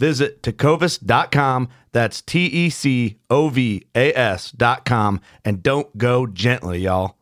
Visit tecovas.com. That's T E C O V A S.com. And don't go gently, y'all.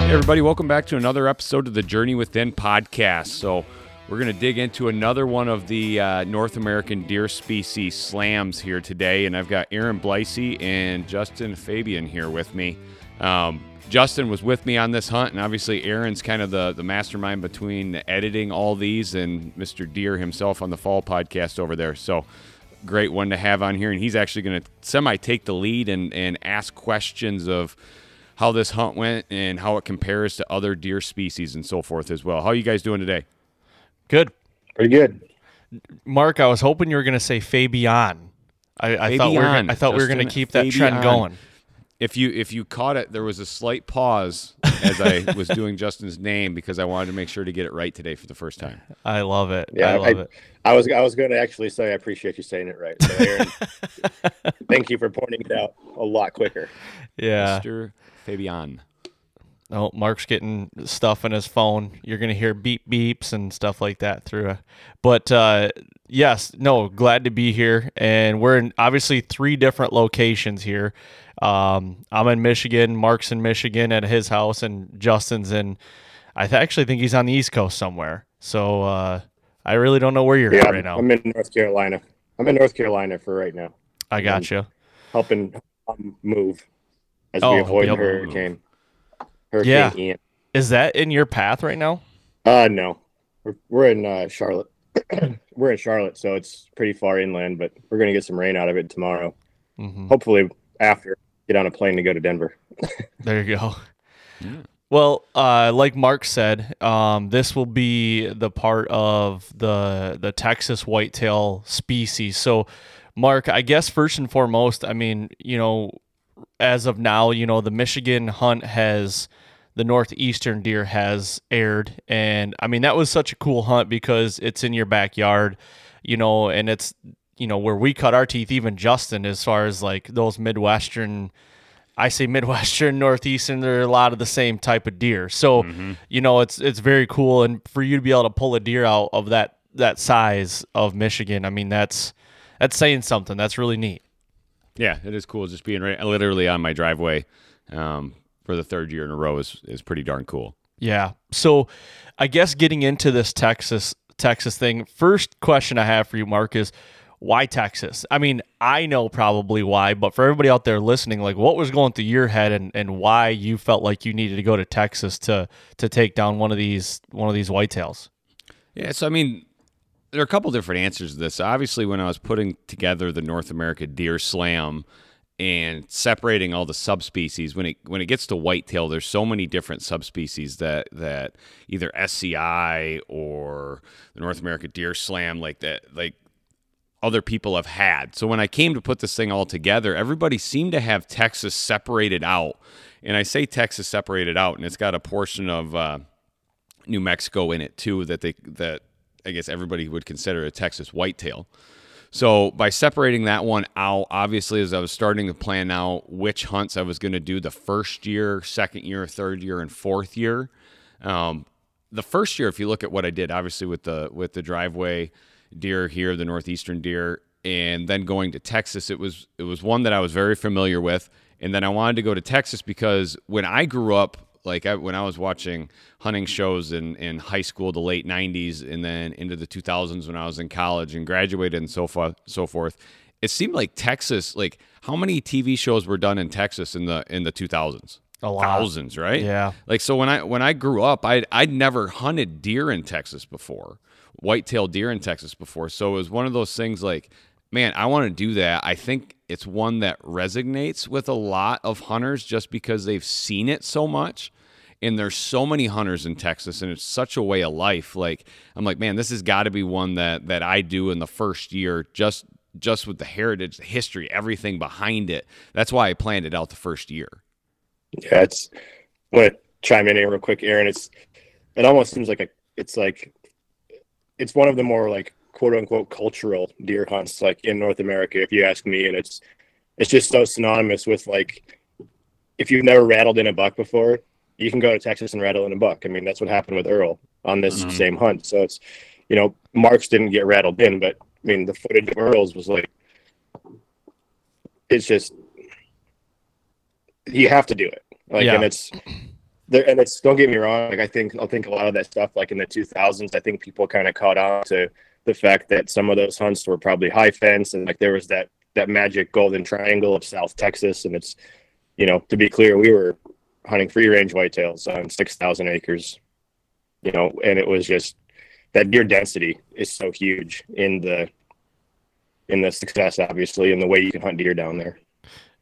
Hey everybody, welcome back to another episode of the Journey Within podcast. So, we're going to dig into another one of the uh, North American deer species slams here today. And I've got Arron Bleise and Justin Fabian here with me. Um, Justin was with me on this hunt, and obviously Arron's kind of the, the mastermind between editing all these and Mr. Deer himself on the fall podcast over there. So great one to have on here. And he's actually going to semi take the lead and, and ask questions of how this hunt went and how it compares to other deer species and so forth as well. How are you guys doing today? Good. Pretty good. Mark, I was hoping you were going to say Fabian. I, I thought we were gonna, I thought we were going to Justin keep that trend going. If you if you caught it, there was a slight pause as I was doing Justin's name because I wanted to make sure to get it right today for the first time. I love it. Yeah, I love I- it. I was I was going to actually say I appreciate you saying it right. So Arron, thank you for pointing it out a lot quicker. Yeah. Mr. Fabian. Oh, Mark's getting stuff in his phone. You're going to hear beep beeps and stuff like that through. But uh, yes, no, glad to be here. And we're in obviously three different locations here. Um, I'm in Michigan. Mark's in Michigan at his house, and Justin's in. I th- actually think he's on the East Coast somewhere. So uh, I really don't know where you're Yeah, at right now. I'm in North Carolina. I'm in North Carolina for right now, I got you. helping um, move as Oh, we avoid yep. hurricane. Hurricane Yeah. Ian. Is that in your path right now? Uh no, we're we're in uh, Charlotte. we're in Charlotte, so it's pretty far inland, but we're gonna get some rain out of it tomorrow. Mm-hmm. Hopefully, after get on a plane to go to Denver. There you go. Yeah. Well, uh, like Mark said, um, this will be the part of the the Texas whitetail species. So, Mark, I guess first and foremost, I mean, you know, as of now, you know, the Michigan hunt has the northeastern deer has aired, and I mean that was such a cool hunt because it's in your backyard, you know, and it's you know where we cut our teeth. Even Justin, as far as like those midwestern I say Midwestern, Northeastern, they're a lot of the same type of deer. So, you know, it's it's very cool and for you to be able to pull a deer out of that that size of Michigan, I mean that's that's saying something. That's really neat. Yeah, it is cool. Just being right, literally on my driveway um, for the third year in a row is, is pretty darn cool. Yeah. So, I guess getting into this Texas Texas thing, first question I have for you Mark is why Texas? I mean, I know probably why, but for everybody out there listening, like what was going through your head and, and why you felt like you needed to go to Texas to to take down one of these one of these whitetails? Yeah, so I mean, there are a couple different answers to this. Obviously, when I was putting together the North America Deer Slam and separating all the subspecies, when it when it gets to whitetail, there's so many different subspecies that that either SCI or the North America Deer Slam, like that, like other people have had. So when I came to put this thing all together, everybody seemed to have Texas separated out And I say Texas separated out, and it's got a portion of uh, New Mexico in it too that they that I guess everybody would consider a Texas whitetail. So by separating that one out, obviously, as I was starting to plan out which hunts I was going to do the first year, second year, third year, and fourth year. Um, the first year, if you look at what I did, obviously with the with the driveway deer here, the northeastern deer, and then going to Texas, it was it was one that I was very familiar with, and then I wanted to go to Texas because when I grew up, like I, when I was watching hunting shows in, in high school, the late '90s, and then into the 2000s when I was in college and graduated and so forth, so forth. It seemed like Texas, like how many TV shows were done in Texas in the in the 2000s? A lot. Thousands, right? Yeah. Like so when I when I grew up, I I'd never hunted deer in Texas before, whitetail deer in Texas before. So it was one of those things like, man, I want to do that. I think it's one that resonates with a lot of hunters just because they've seen it so much. And there's so many hunters in Texas, and it's such a way of life. Like I'm like, man, this has got to be one that that I do in the first year, just just with the heritage, the history, everything behind it. That's why I planned it out the first year. Yeah, it's. I want to chime in here real quick, Arron. It's. It almost seems like a. It's like. It's one of the more like quote unquote cultural deer hunts like in North America, if you ask me, and it's. It's just so synonymous with like. If you've never rattled in a buck before, you can go to Texas and rattle in a buck. I mean, that's what happened with Earl on this Mhm. same hunt. So it's, you know, Marks didn't get rattled in, but I mean, the footage of Earl's was like, it's just, you have to do it. Like, Yeah. and it's, there, and it's, don't get me wrong. Like, I think, I think a lot of that stuff, like in the 2000s, I think people kind of caught on to the fact that some of those hunts were probably high fence and like there was that, that magic golden triangle of South Texas. And it's, you know, to be clear, we were hunting free range whitetails on 6,000 acres, you know, and it was just that deer density is so huge in the, in the success, obviously, and the way you can hunt deer down there.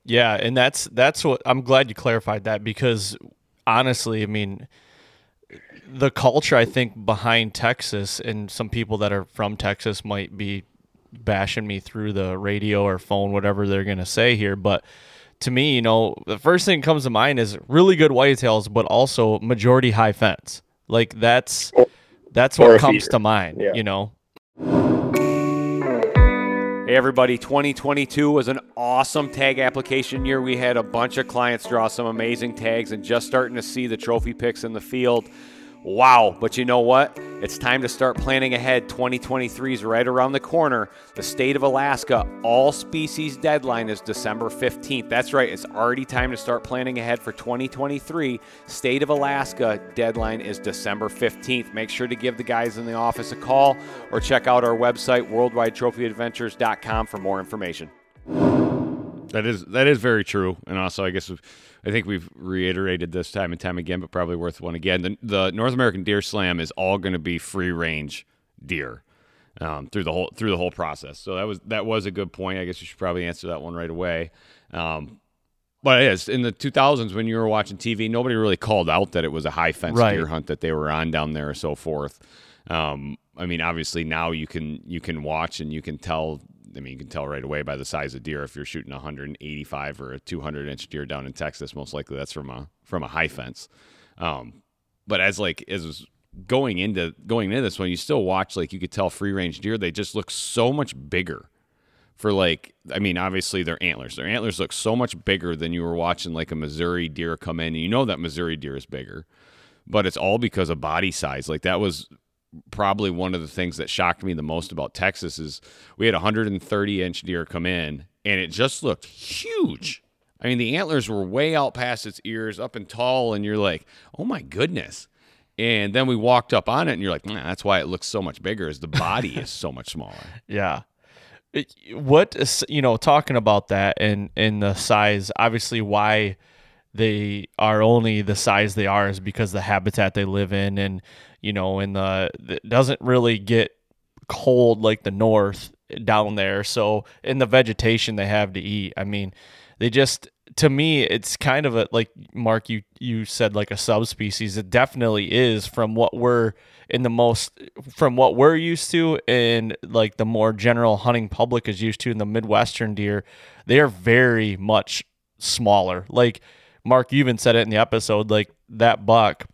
Yeah, and that's that's what I'm glad you clarified that because honestly, I mean, the culture I think behind Texas and some people that are from Texas might be bashing me through the radio or phone, whatever they're gonna say here, but to me, you know, the first thing that comes to mind is really good whitetails, but also majority high fence. Like that's that's what comes feeder. to mind. Yeah. You know, Hey everybody, 2022 was an awesome tag application year. We had a bunch of clients draw some amazing tags and just starting to see the trophy picks in the field. Wow, but you know what? It's time to start planning ahead. 2023 is right around the corner. The state of Alaska all species deadline is December 15th. That's right, it's already time to start planning ahead for 2023. State of Alaska deadline is December 15th. Make sure to give the guys in the office a call or check out our website worldwidetrophyadventures.com for more information. That is that is very true, and also I guess I think we've reiterated this time and time again, but probably worth one again. The, the North American Deer Slam is all going to be free range deer um, through the whole through the whole process. So that was that was a good point. I guess you should probably answer that one right away. Um, but it is in the 2000s when you were watching TV, nobody really called out that it was a high fence Right. deer hunt that they were on down there or so forth. Um, I mean, obviously now you can you can watch and you can tell. I mean, you can tell right away by the size of deer if you're shooting a 185 or a 200 inch deer down in Texas. Most likely that's from a from a high fence. Um, but as like as going into going into this one, you still watch like you could tell free range deer. They just look so much bigger for like I mean obviously their antlers. Their antlers look so much bigger than you were watching like a Missouri deer come in. And you know that Missouri deer is bigger. But it's all because of body size. Like that was probably one of the things that shocked me the most about Texas is we had a 130 inch deer come in and it just looked huge. I mean the antlers were way out past its ears, up and tall and you're like, "Oh my goodness." And then we walked up on it and you're like, that's why it looks so much bigger is the body is so much smaller. Yeah. It- What is you know talking about that and and the size obviously why they are only the size they are is because the habitat they live in and you know in the it doesn't really get cold like the north down there. So in the vegetation they have to eat I mean they just to me it's kind of a like Mark you you said like a subspecies. It definitely is from what we're in the most from what we're used to and like the more general hunting public is used to in the midwestern deer they are very much smaller. Like Mark, you even said it in the episode, like that buck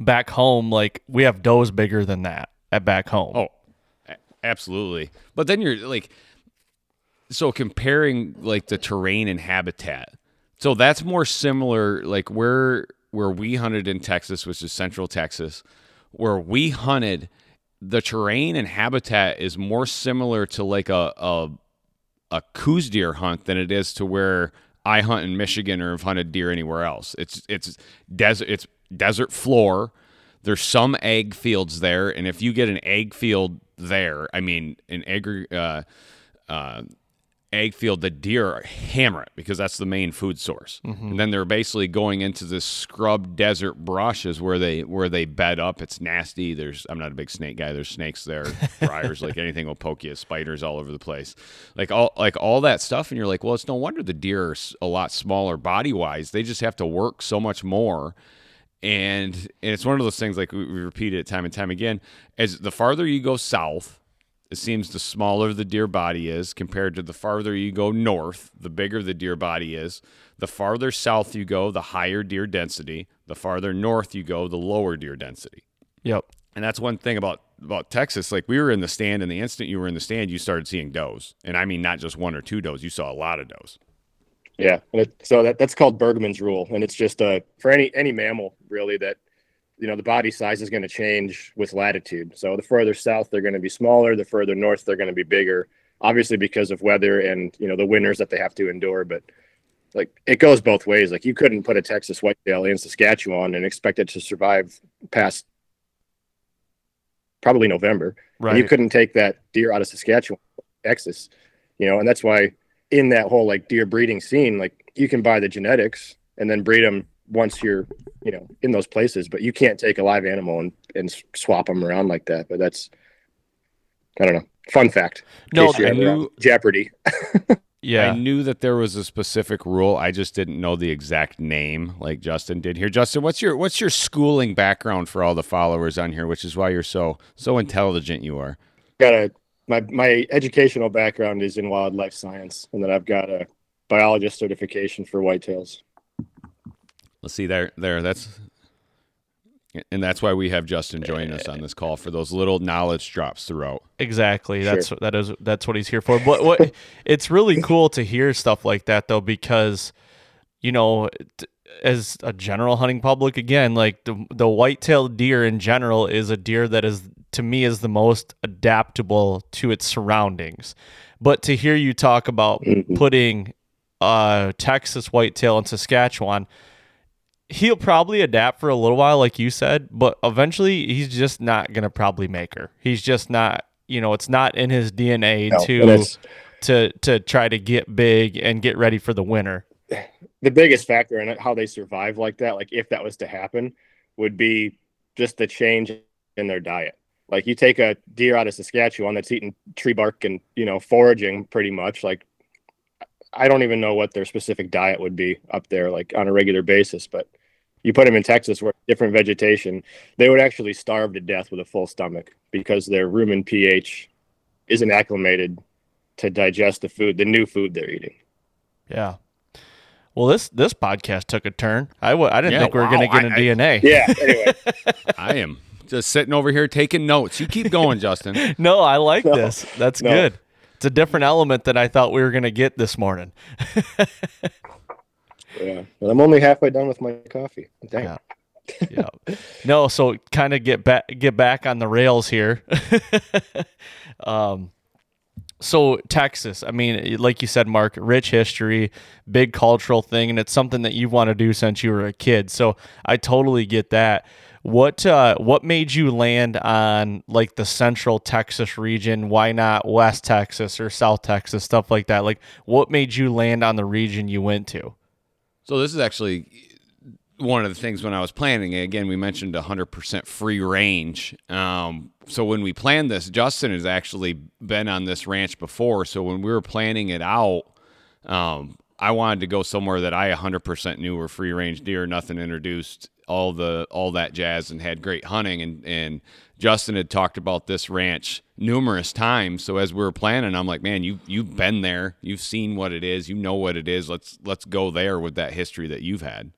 back home, like we have does bigger than that at back home. Oh, absolutely. But then you're like, so comparing like the terrain and habitat. So that's more similar, like where where we hunted in Texas, which is Central Texas, where we hunted, the terrain and habitat is more similar to like a a, a Coues deer hunt than it is to where I hunt in Michigan or have hunted deer anywhere else. It's it's desert it's desert floor. There's some ag fields there, and if you get an ag field there, I mean an ag uh, uh, ag field, the deer hammer it because that's the main food source. And then they're basically going into this scrub desert brushes where they where they bed up. It's nasty. There's I'm not a big snake guy. There's snakes there, briars, like anything will poke you. Spiders all over the place, like all like all that stuff. And you're like, well, it's no wonder the deer are a lot smaller body wise. They just have to work so much more and and it's one of those things like we, we repeat it time and time again as the farther you go south it seems the smaller the deer body is compared to the farther you go north the bigger the deer body is the farther south you go the higher deer density the farther north you go the lower deer density Yep. and that's one thing about about Texas. Like we were in the stand, and the instant you were in the stand, you started seeing does, and I mean not just one or two does. You saw a lot of does. Yeah, and it, so that that's called Bergmann's rule, and it's just uh, for any any mammal really that you know the body size is going to change with latitude. So the further south they're going to be smaller, the further north they're going to be bigger. Obviously because of weather and you know the winters that they have to endure, but like it goes both ways. Like you couldn't put a Texas whitetail in Saskatchewan and expect it to survive past probably November. And Right. you couldn't take that deer out of Saskatchewan, Texas, you know, and that's why in that whole like deer breeding scene, like you can buy the genetics and then breed them once you're, you know, in those places, but you can't take a live animal and, and swap them around like that. But that's, I don't know, fun fact. No, I uh, knew- Jeopardy. yeah. I knew that there was a specific rule. I just didn't know the exact name, like Justin did here. Justin, what's your what's your schooling background for all the followers on here? Which is why you're so so intelligent. You are. got a, my, my educational background is in wildlife science, and then I've got a biologist certification for whitetails. Let's see there there. That's and that's why we have Justin joining us on this call for those little knowledge drops throughout. Exactly. Sure. That's that is that's what he's here for. But what it's really cool to hear stuff like that though because you know t- as a general hunting public again like the the white-tailed deer in general is a deer that is to me is the most adaptable to its surroundings. But to hear you talk about Mhm. putting uh Texas whitetail in Saskatchewan he'll probably adapt for a little while, like you said, but eventually he's just not gonna probably make her. He's just not, you know, it's not in his DNA No, to to to try to get big and get ready for the winter. the biggest factor in it, how they survive like that, like if that was to happen, would be just the change in their diet. Like you take a deer out of Saskatchewan that's eating tree bark and you know foraging pretty much. Like I don't even know what their specific diet would be up there, like on a regular basis. But you put them in Texas where different vegetation, they would actually starve to death with a full stomach because their rumen pH isn't acclimated to digest the food, the new food they're eating. Yeah. Well, this this podcast took a turn. I w- I didn't Yeah, think we were wow. going to get I- in I- DNA. Yeah. Anyway. I am just sitting over here taking notes. You keep going, Justin. No, I like No. this. That's No. good. It's a different element than I thought we were going to get this morning. Yeah, but I'm only halfway done with my coffee. Dang. Yeah. yeah. No, so kind of get back get back on the rails here. um so Texas, I mean, like you said, Mark, rich history, big cultural thing, and it's something that you want to do since you were a kid. So I totally get that. What uh, what made you land on like the central Texas region? Why not West Texas or South Texas, stuff like that? Like, what made you land on the region you went to? So this is actually one of the things when I was planning. Again, we mentioned 100% free range. Um, so when we planned this, Justin has actually been on this ranch before. So when we were planning it out, um, I wanted to go somewhere that I 100% knew were free range deer, nothing introduced, all the all that jazz, and had great hunting. And and Justin had talked about this ranch numerous times. So as we were planning, I'm like, man, you you've been there, you've seen what it is, you know what it is. Let's let's go there with that history that you've had.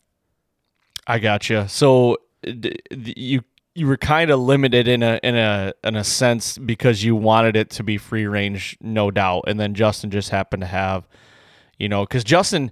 I gotcha. So d- d- you you were kind of limited in a in a in a sense because you wanted it to be free range, no doubt, and then Justin just happened to have, you know, because Justin,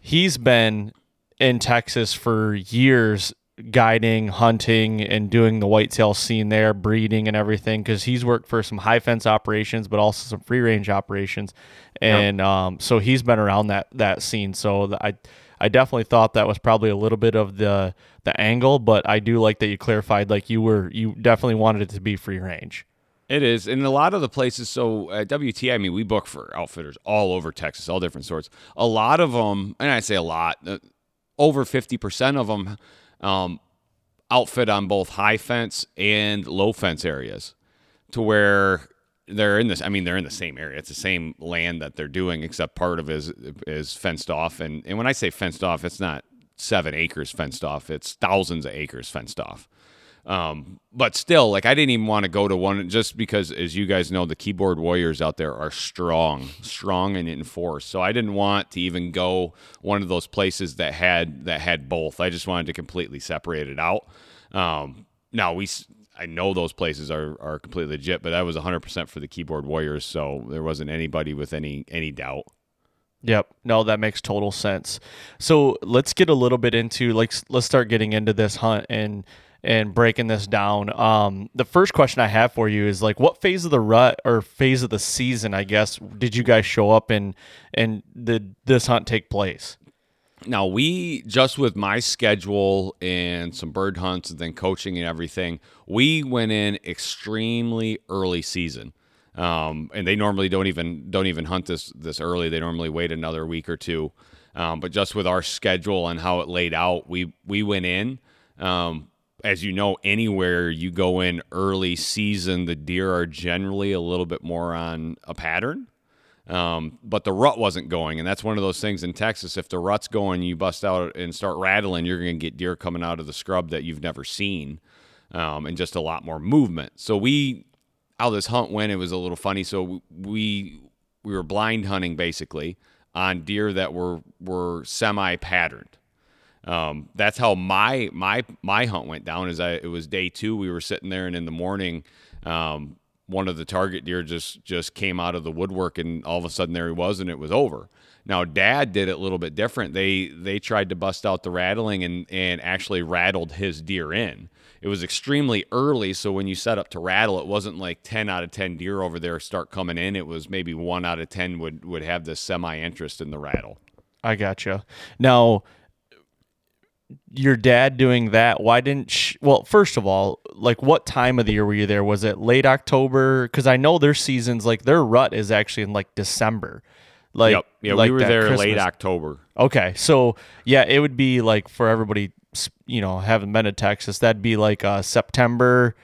he's been in Texas for years, guiding, hunting, and doing the whitetail scene there, breeding and everything. Because he's worked for some high fence operations, but also some free range operations, and um, so he's been around that that scene. So the, I. I definitely thought that was probably a little bit of the the angle, but I do like that you clarified like you were you definitely wanted it to be free range. It is, and a lot of the places. So at WT, I mean, we book for outfitters all over Texas, all different sorts. A lot of them, and I say a lot, uh, over fifty percent of them um, outfit on both high fence and low fence areas, to where they're in this. I mean, they're in the same area. It's the same land that they're doing, except part of it is is fenced off. And and when I say fenced off, it's not seven acres fenced off. It's thousands of acres fenced off. Um, but still, like I didn't even want to go to one just because, as you guys know, the keyboard warriors out there are strong, strong and enforced. So I didn't want to even go one of those places that had that had both. I just wanted to completely separate it out. Um, now we I know those places are, are completely legit, but that was 100% for the keyboard warriors, so there wasn't anybody with any any doubt. Yep. No, that makes total sense. So let's get a little bit into like let's start getting into this hunt and and breaking this down. Um, the first question I have for you is like, what phase of the rut or phase of the season, I guess, did you guys show up in, and did this hunt take place? Now we just with my schedule and some bird hunts and then coaching and everything, we went in extremely early season. Um, and they normally don't even don't even hunt this this early. They normally wait another week or two. Um, but just with our schedule and how it laid out, we we went in. Um, as you know, anywhere you go in early season, the deer are generally a little bit more on a pattern. Um, but the rut wasn't going, and that's one of those things in Texas. If the rut's going, you bust out and start rattling, you're going to get deer coming out of the scrub that you've never seen, um, and just a lot more movement. So we, how this hunt went, it was a little funny. So we we were blind hunting basically on deer that were were semi patterned. Um, that's how my my my hunt went down. Is I it was day two. We were sitting there, and in the morning, um, one of the target deer just just came out of the woodwork and all of a sudden there he was and it was over now dad did it a little bit different they they tried to bust out the rattling and and actually rattled his deer in it was extremely early so when you set up to rattle it wasn't like 10 out of 10 deer over there start coming in it was maybe 1 out of 10 would would have this semi interest in the rattle I gotcha. Now, your dad doing that, why didn't, sh- well, first of all, like what time of the year were you there? Was it late October? Because I know their seasons, like their rut is actually in like December. Like, yep yeah like we were there Christmas. late october Okay. So, yeah, it would be like for everybody, you know, haven't been to Texas, that'd be like uh, September,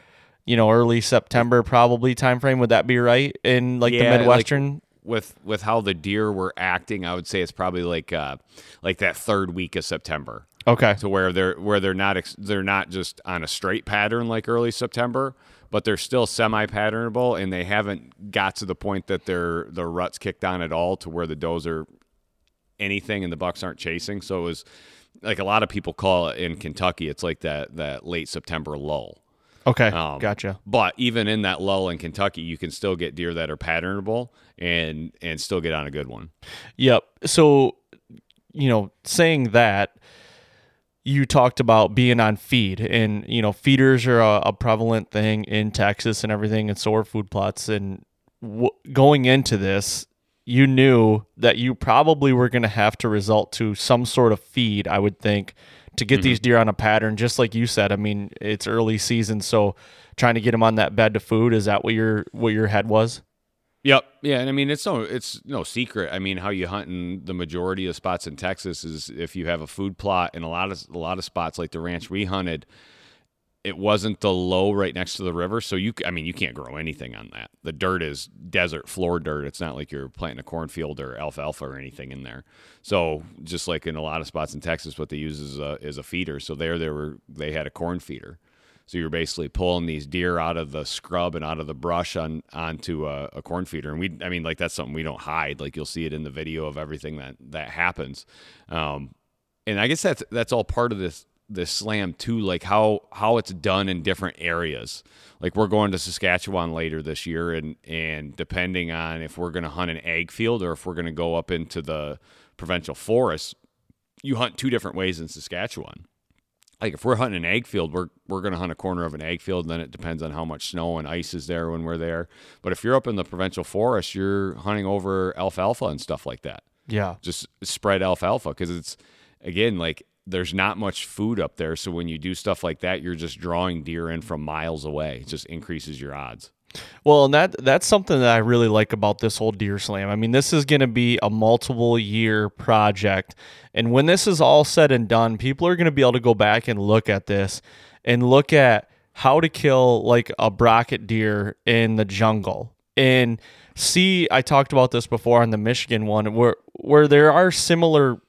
you know, early September probably time frame. Would that be right in like Yeah, the like- Midwestern? with with how the deer were acting i would say it's probably like uh like that third week of september okay. to where they're where they're not ex- they're not just on a straight pattern like early September, but they're still semi patternable and they haven't got to the point that their the ruts kicked on at all to where the does are anything and the bucks aren't chasing. So it was like a lot of people call it in Kentucky, it's like that that late September lull. Okay. Um, gotcha. But even in that lull in Kentucky, you can still get deer that are patternable and and still get on a good one. Yep. So, you know, saying that, you talked about being on feed, and you know, feeders are a, a prevalent thing in Texas and everything, and so are food plots. And w- going into this, you knew that you probably were going to have to result to some sort of feed. I would think to get these mm-hmm. deer on a pattern, just like you said. I mean, it's early season, so trying to get them on that bed to food is that what your what your head was? Yep. Yeah, and I mean it's no it's no secret. I mean how you hunt in the majority of spots in Texas is if you have a food plot and a lot of a lot of spots like the ranch we hunted it wasn't the low right next to the river. So you, I mean, you can't grow anything on that. The dirt is desert floor dirt. It's not like you're planting a cornfield or alfalfa or anything in there. So just like in a lot of spots in Texas, what they use is a, is a feeder. So there, they were they had a corn feeder. So you're basically pulling these deer out of the scrub and out of the brush on onto a, a corn feeder. And we, I mean, like that's something we don't hide. Like you'll see it in the video of everything that that happens. Um, and I guess that's that's all part of this this slam too, like how how it's done in different areas. Like we're going to Saskatchewan later this year, and and depending on if we're going to hunt an ag field or if we're going to go up into the provincial forest, you hunt two different ways in Saskatchewan. Like if we're hunting an ag field, we're we're going to hunt a corner of an ag field, and then it depends on how much snow and ice is there when we're there. But if you're up in the provincial forest, you're hunting over alfalfa and stuff like that. Yeah, just spread alfalfa because it's again like there's not much food up there. So when you do stuff like that, you're just drawing deer in from miles away. It just increases your odds. Well, and that that's something that I really like about this whole deer slam. I mean, this is going to be a multiple year project, and when this is all said and done, people are going to be able to go back and look at this and look at how to kill like a brocket deer in the jungle and see. I talked about this before on the Michigan one, where where there are similar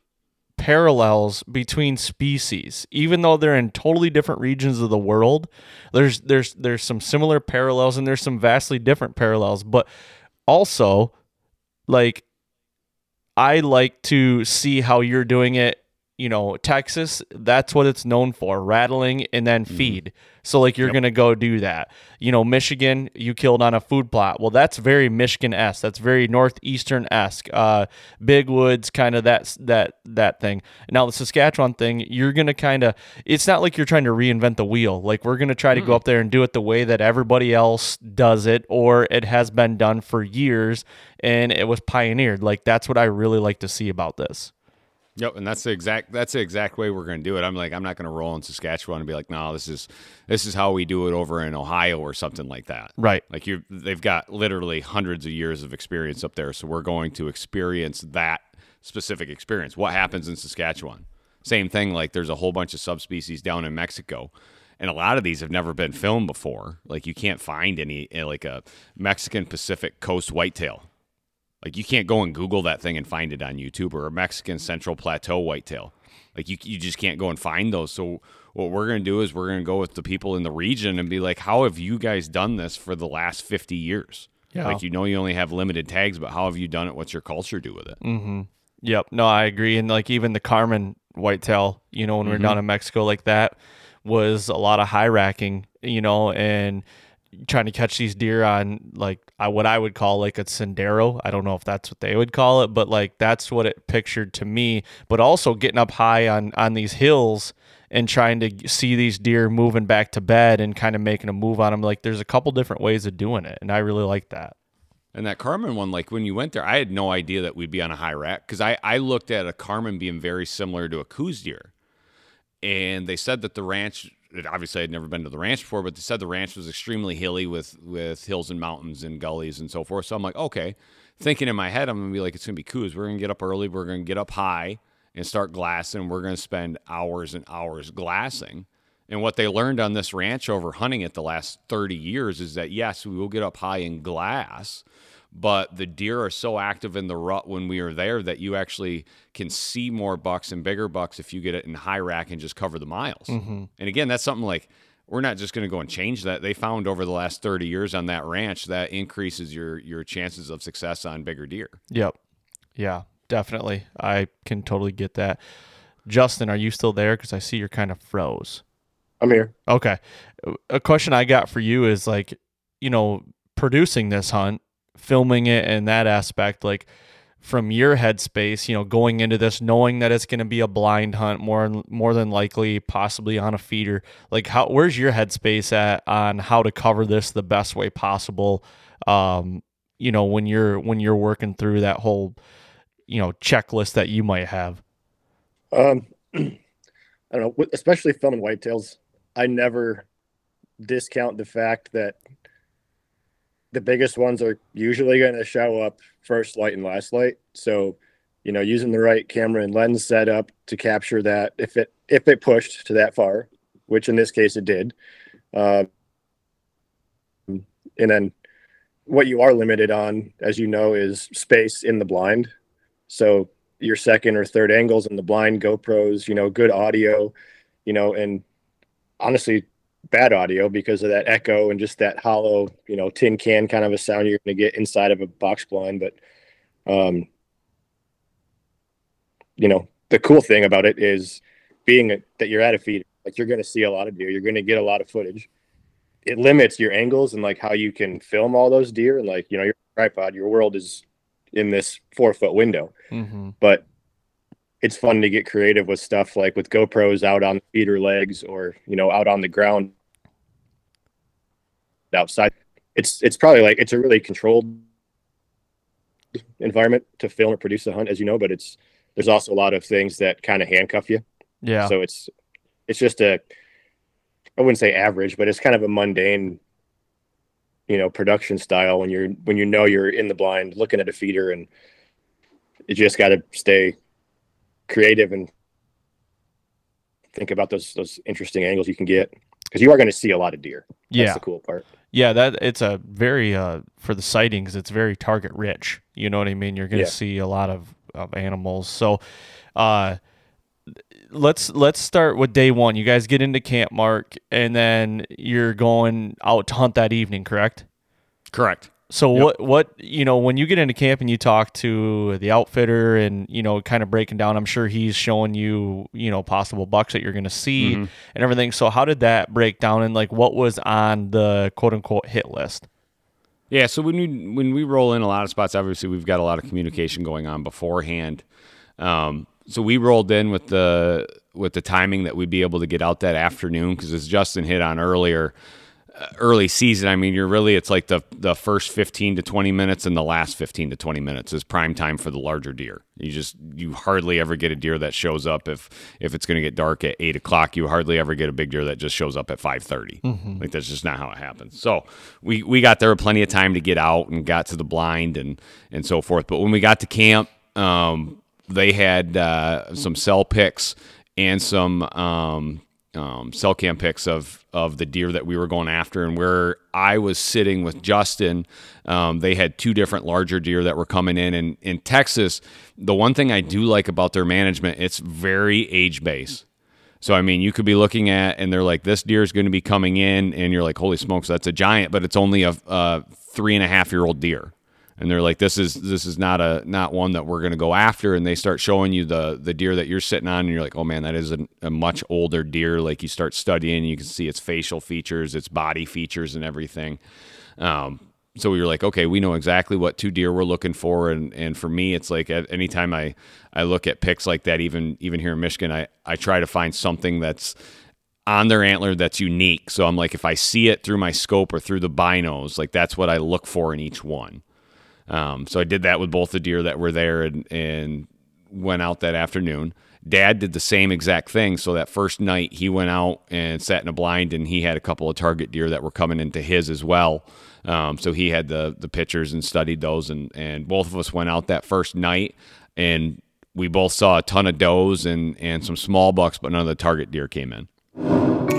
parallels between species. Even though they're in totally different regions of the world there's there's there's some similar parallels and there's some vastly different parallels. But also like i like to see how you're doing it you know texas that's what it's known for rattling and then feed mm-hmm. So like you're yep. gonna go do that. You know, Michigan, you killed on a food plot. Well, that's very Michigan esque. That's very northeastern esque. Uh, big woods, kind of that that that thing. Now the Saskatchewan thing, you're gonna kind of. It's not like you're trying to reinvent the wheel. Like we're gonna try to mm-hmm. go up there and do it the way that everybody else does it, or it has been done for years and it was pioneered. Like that's what I really like to see about this. Yep, and that's the exact that's the exact way we're going to do it. I'm like I'm not going to roll in Saskatchewan and be like, no, this is this is how we do it over in Ohio or something like that. Right. Like you, they've got literally hundreds of years of experience up there, so we're going to experience that specific experience. What happens in Saskatchewan? Same thing. Like there's a whole bunch of subspecies down in Mexico, and a lot of these have never been filmed before. Like you can't find any eh, like a Mexican Pacific Coast whitetail like you can't go and Google that thing and find it on YouTube or a Mexican Central Plateau whitetail. Like you, you just can't go and find those. So what we're going to do is we're going to go with the people in the region and be like, how have you guys done this for the last 50 years? Yeah. Like, you know, you only have limited tags, but how have you done it? What's your culture do with it? Mm-hmm. Yep. No, I agree. And like even the Carmen whitetail, you know, when mm-hmm. we are down in Mexico like that was a lot of high racking, you know, and trying to catch these deer on like I, what I would call like a sendero. I don't know if that's what they would call it, but like that's what it pictured to me. But also getting up high on on these hills and trying to see these deer moving back to bed and kind of making a move on them. Like there's a couple different ways of doing it, and I really like that. And that Carmen one, like when you went there, I had no idea that we'd be on a high rack because I, I looked at a Carmen being very similar to a Coues deer. And they said that the ranch obviously I'd never been to the ranch before, but they said the ranch was extremely hilly with with hills and mountains and gullies and so forth. So I'm like, okay. Thinking in my head, I'm gonna be like, it's gonna be cool. We're gonna get up early. We're gonna get up high and start glassing. We're gonna spend hours and hours glassing. And what they learned on this ranch over hunting it the last 30 years is that yes, we will get up high in glass, but the deer are so active in the rut when we are there that you actually can see more bucks and bigger bucks if you get it in high rack and just cover the miles. Mm-hmm. And again, that's something like we're not just going to go and change that. They found over the last 30 years on that ranch that increases your your chances of success on bigger deer. Yep. Yeah, definitely. I can totally get that. Justin, are you still there? Because I see you're kind of froze. I'm here. Okay. A question I got for you is like, you know, producing this hunt filming it in that aspect like from your headspace you know going into this knowing that it's going to be a blind hunt more more than likely possibly on a feeder like how where's your headspace at on how to cover this the best way possible? Um you know when you're when you're working through that whole you know checklist that you might have. Um i don't know especially filming whitetails i never discount the fact that the biggest ones are usually going to show up first light and last light. So, you know, using the right camera and lens setup to capture that if it if it pushed to that far, which in this case it did, Um, and then what you are limited on, as you know, is space in the blind. So your second or third angles in the blind, GoPros, you know, good audio, you know, and honestly, bad audio because of that echo and just that hollow, you know, tin can kind of a sound you're going to get inside of a box blind. But, um, you know, the cool thing about it is being a, that you're at a feed, like you're going to see a lot of deer, you're going to get a lot of footage. It limits your angles and like how you can film all those deer and like, you know, your tripod, your world is in this four foot window. Mm-hmm. But it's fun to get creative with stuff like with GoPros out on feeder legs or, you know, out on the ground outside. It's it's probably like it's a really controlled environment to film or produce a hunt, as you know, but it's there's also a lot of things that kind of handcuff you. Yeah. So it's it's just a I wouldn't say average, but it's kind of a mundane, you know, production style when you're when you know you're in the blind looking at a feeder and you just got to stay creative and think about those those interesting angles you can get because you are going to see a lot of deer. That's yeah. the cool part. Yeah, that it's a very uh for the sightings, it's very target rich. You know what I mean? You're going to Yeah. see a lot of, of animals. So, uh let's let's start with day 1. You guys get into camp mark and then you're going out to hunt that evening, correct? Correct. So Yep. what what you know when you get into camp and you talk to the outfitter and you know kind of breaking down, I'm sure he's showing you you know possible bucks that you're going to see Mhm. and everything. So how did that break down and like what was on the quote unquote hit list? Yeah, so when we when we roll in a lot of spots, obviously we've got a lot of communication going on beforehand. Um, so we rolled in with the with the timing that we'd be able to get out that afternoon because as Justin hit on earlier, early season. I mean, you're really it's like the the first 15 to 20 minutes and the last 15 to 20 minutes is prime time for the larger deer. You just you hardly ever get a deer that shows up if if it's going to get dark at eight o'clock. You hardly ever get a big deer that just shows up at 5:30. Like that's just not how it happens. So we we got there plenty of time to get out and got to the blind and and so forth. But when we got to camp, um, they had uh, some cell picks and some um, um, cell cam pics of of the deer that we were going after, and where I was sitting with Justin, um, they had two different larger deer that were coming in. And in Texas, the one thing I do like about their management, it's very age based. So I mean, you could be looking at, and they're like, this deer is going to be coming in, and you're like, holy smokes, that's a giant, but it's only a, a three and a half year old deer and they're like this is this is not a not one that we're going to go after. And they start showing you the the deer that you're sitting on and you're like oh man that is a, a much older deer. Like you start studying you can see its facial features its body features and everything. Um, so we were like okay we know exactly what two deer we're looking for. And and for me it's like anytime i i look at picks like that even even here in michigan i i try to find something that's on their antler that's unique. So i'm like if i see it through my scope or through the binos like that's what i look for in each one um, so I did that with both the deer that were there and, and went out that afternoon. Dad did the same exact thing. So that first night he went out and sat in a blind and he had a couple of target deer that were coming into his as well. Um, so he had the the pictures and studied those and and both of us went out that first night and we both saw a ton of does and and some small bucks, but none of the target deer came in.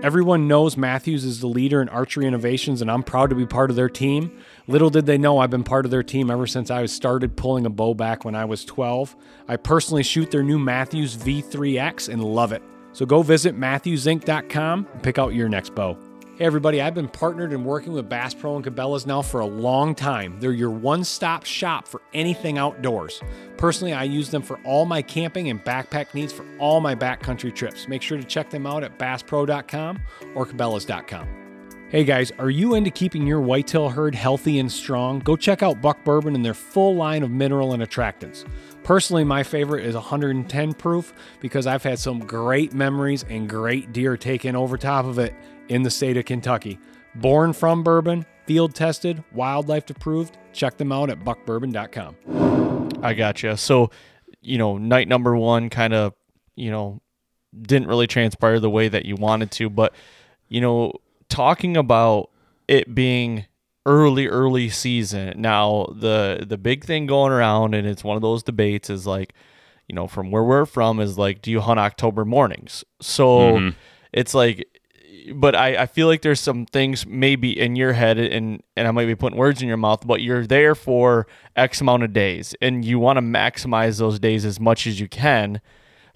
Everyone knows Mathews is the leader in archery innovations, and I'm proud to be part of their team. Little did they know I've been part of their team ever since I started pulling a bow back when I was 12. I personally shoot their new Mathews V3X and love it. So go visit MathewsInc.com and pick out your next bow. Hey everybody, I've been partnered and working with Bass Pro and Cabela's now for a long time. They're your one-stop shop for anything outdoors. Personally, I use them for all my camping and backpack needs for all my backcountry trips. Make sure to check them out at basspro.com or cabela's.com. Hey guys, are you into keeping your whitetail herd healthy and strong? Go check out Buck Bourbon and their full line of mineral and attractants. Personally, my favorite is 110 proof because I've had some great memories and great deer taken over top of it in the state of Kentucky. Born from bourbon, field tested, wildlife approved. Check them out at buckbourbon.com. I gotcha. So, you know, night number one kind of, you know, didn't really transpire the way that you wanted to, but you know, talking about it being early early season. Now, the the big thing going around and it's one of those debates is like, you know, from where we're from is like do you hunt October mornings? So, Mhm. it's like but I, I feel like there's some things maybe in your head and and I might be putting words in your mouth, but you're there for X amount of days and you want to maximize those days as much as you can.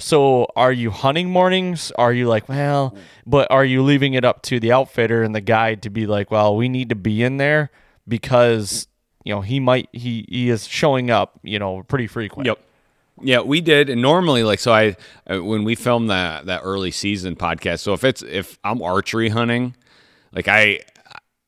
So are you hunting mornings? Are you like, well, but are you leaving it up to the outfitter and the guide to be like, well, we need to be in there because you know he might he he is showing up, you know, pretty frequent. Yep. Yeah, we did, and normally, like, so I when we filmed that that early season podcast. So if it's if I'm archery hunting, like I,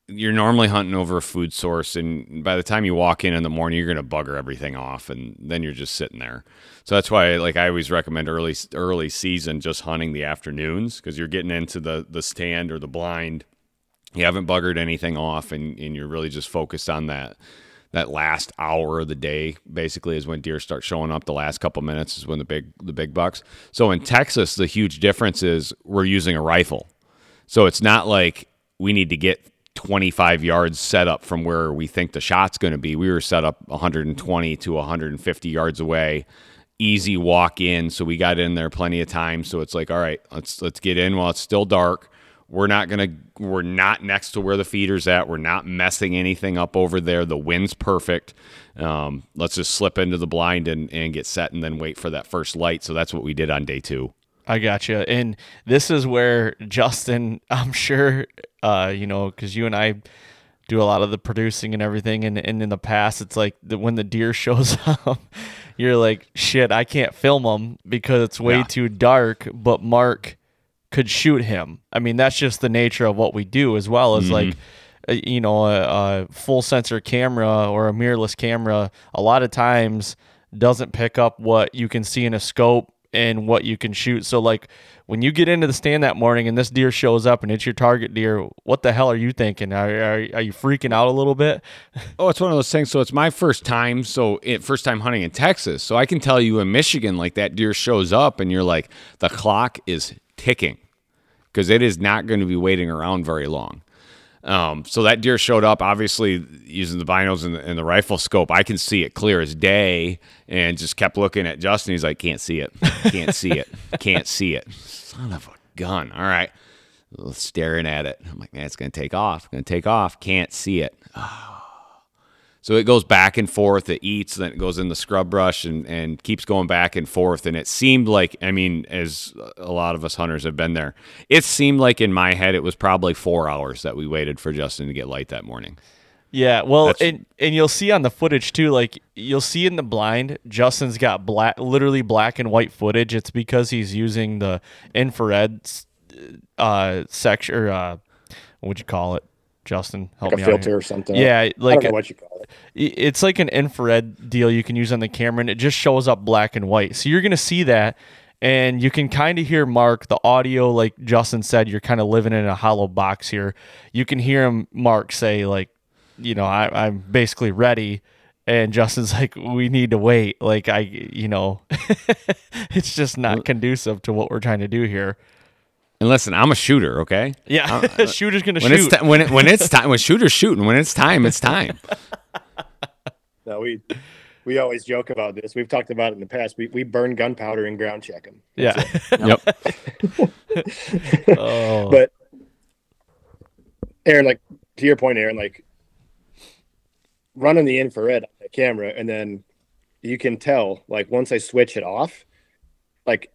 you're normally hunting over a food source, and by the time you walk in in the morning, you're gonna bugger everything off, and then you're just sitting there. So that's why, like, I always recommend early early season just hunting the afternoons because you're getting into the the stand or the blind. You haven't buggered anything off, and and you're really just focused on that that last hour of the day basically is when deer start showing up the last couple minutes is when the big the big bucks so in texas the huge difference is we're using a rifle so it's not like we need to get 25 yards set up from where we think the shot's going to be we were set up 120 to 150 yards away easy walk in so we got in there plenty of time so it's like all right let's let's get in while it's still dark we're not gonna. We're not next to where the feeder's at. We're not messing anything up over there. The wind's perfect. Um, let's just slip into the blind and, and get set, and then wait for that first light. So that's what we did on day two. I gotcha. And this is where Justin, I'm sure, uh, you know, because you and I do a lot of the producing and everything. And, and in the past, it's like the, when the deer shows up, you're like, shit, I can't film them because it's way yeah. too dark. But Mark could shoot him. I mean, that's just the nature of what we do, as well as mm-hmm. like, uh, you know, a, a, full sensor camera or a mirrorless camera. A lot of times doesn't pick up what you can see in a scope and what you can shoot. So, like, when you get into the stand that morning and this deer shows up and it's your target deer, what the hell are you thinking? Are, are, are you freaking out a little bit? oh, it's one of those things. So it's my first time. So it, first time hunting in Texas. So I can tell you in Michigan, like that deer shows up and you're like, the clock is ticking because it is not going to be waiting around very long. Um, so that deer showed up, obviously using the binos and the, and the, rifle scope. I can see it clear as day, and just kept looking at Justin. He's like, "Can't see it, can't see it, can't see it." Son of a gun! All right, staring at it. I'm like, "Man, it's gonna take off. Gonna take off. Can't see it." Oh so it goes back and forth. It eats, then it goes in the scrub brush and, and keeps going back and forth. And it seemed like, I mean, as a lot of us hunters have been there, it seemed like in my head it was probably four hours that we waited for Justin to get light that morning. Yeah, well, and and you'll see on the footage too. Like you'll see in the blind, Justin's got black, literally black and white footage. It's because he's using the infrared uh section or uh, what would you call it? Justin, help like me a filter or something. Yeah, like what you call it. It's like an infrared deal you can use on the camera, and it just shows up black and white. So you're gonna see that, and you can kind of hear Mark the audio, like Justin said. You're kind of living in a hollow box here. You can hear him, Mark, say like, you know, I, I'm basically ready. And Justin's like, we need to wait. Like I, you know, it's just not conducive to what we're trying to do here. And listen, I'm a shooter, okay? Yeah, uh, shooter's gonna when shoot. It's t- when it, when it's time, when shooter's shooting, when it's time, it's time. no, we we always joke about this. We've talked about it in the past. We we burn gunpowder and ground check them. Yeah. yep. oh. But Arron, like to your point, Arron, like running the infrared on the camera, and then you can tell, like once I switch it off, like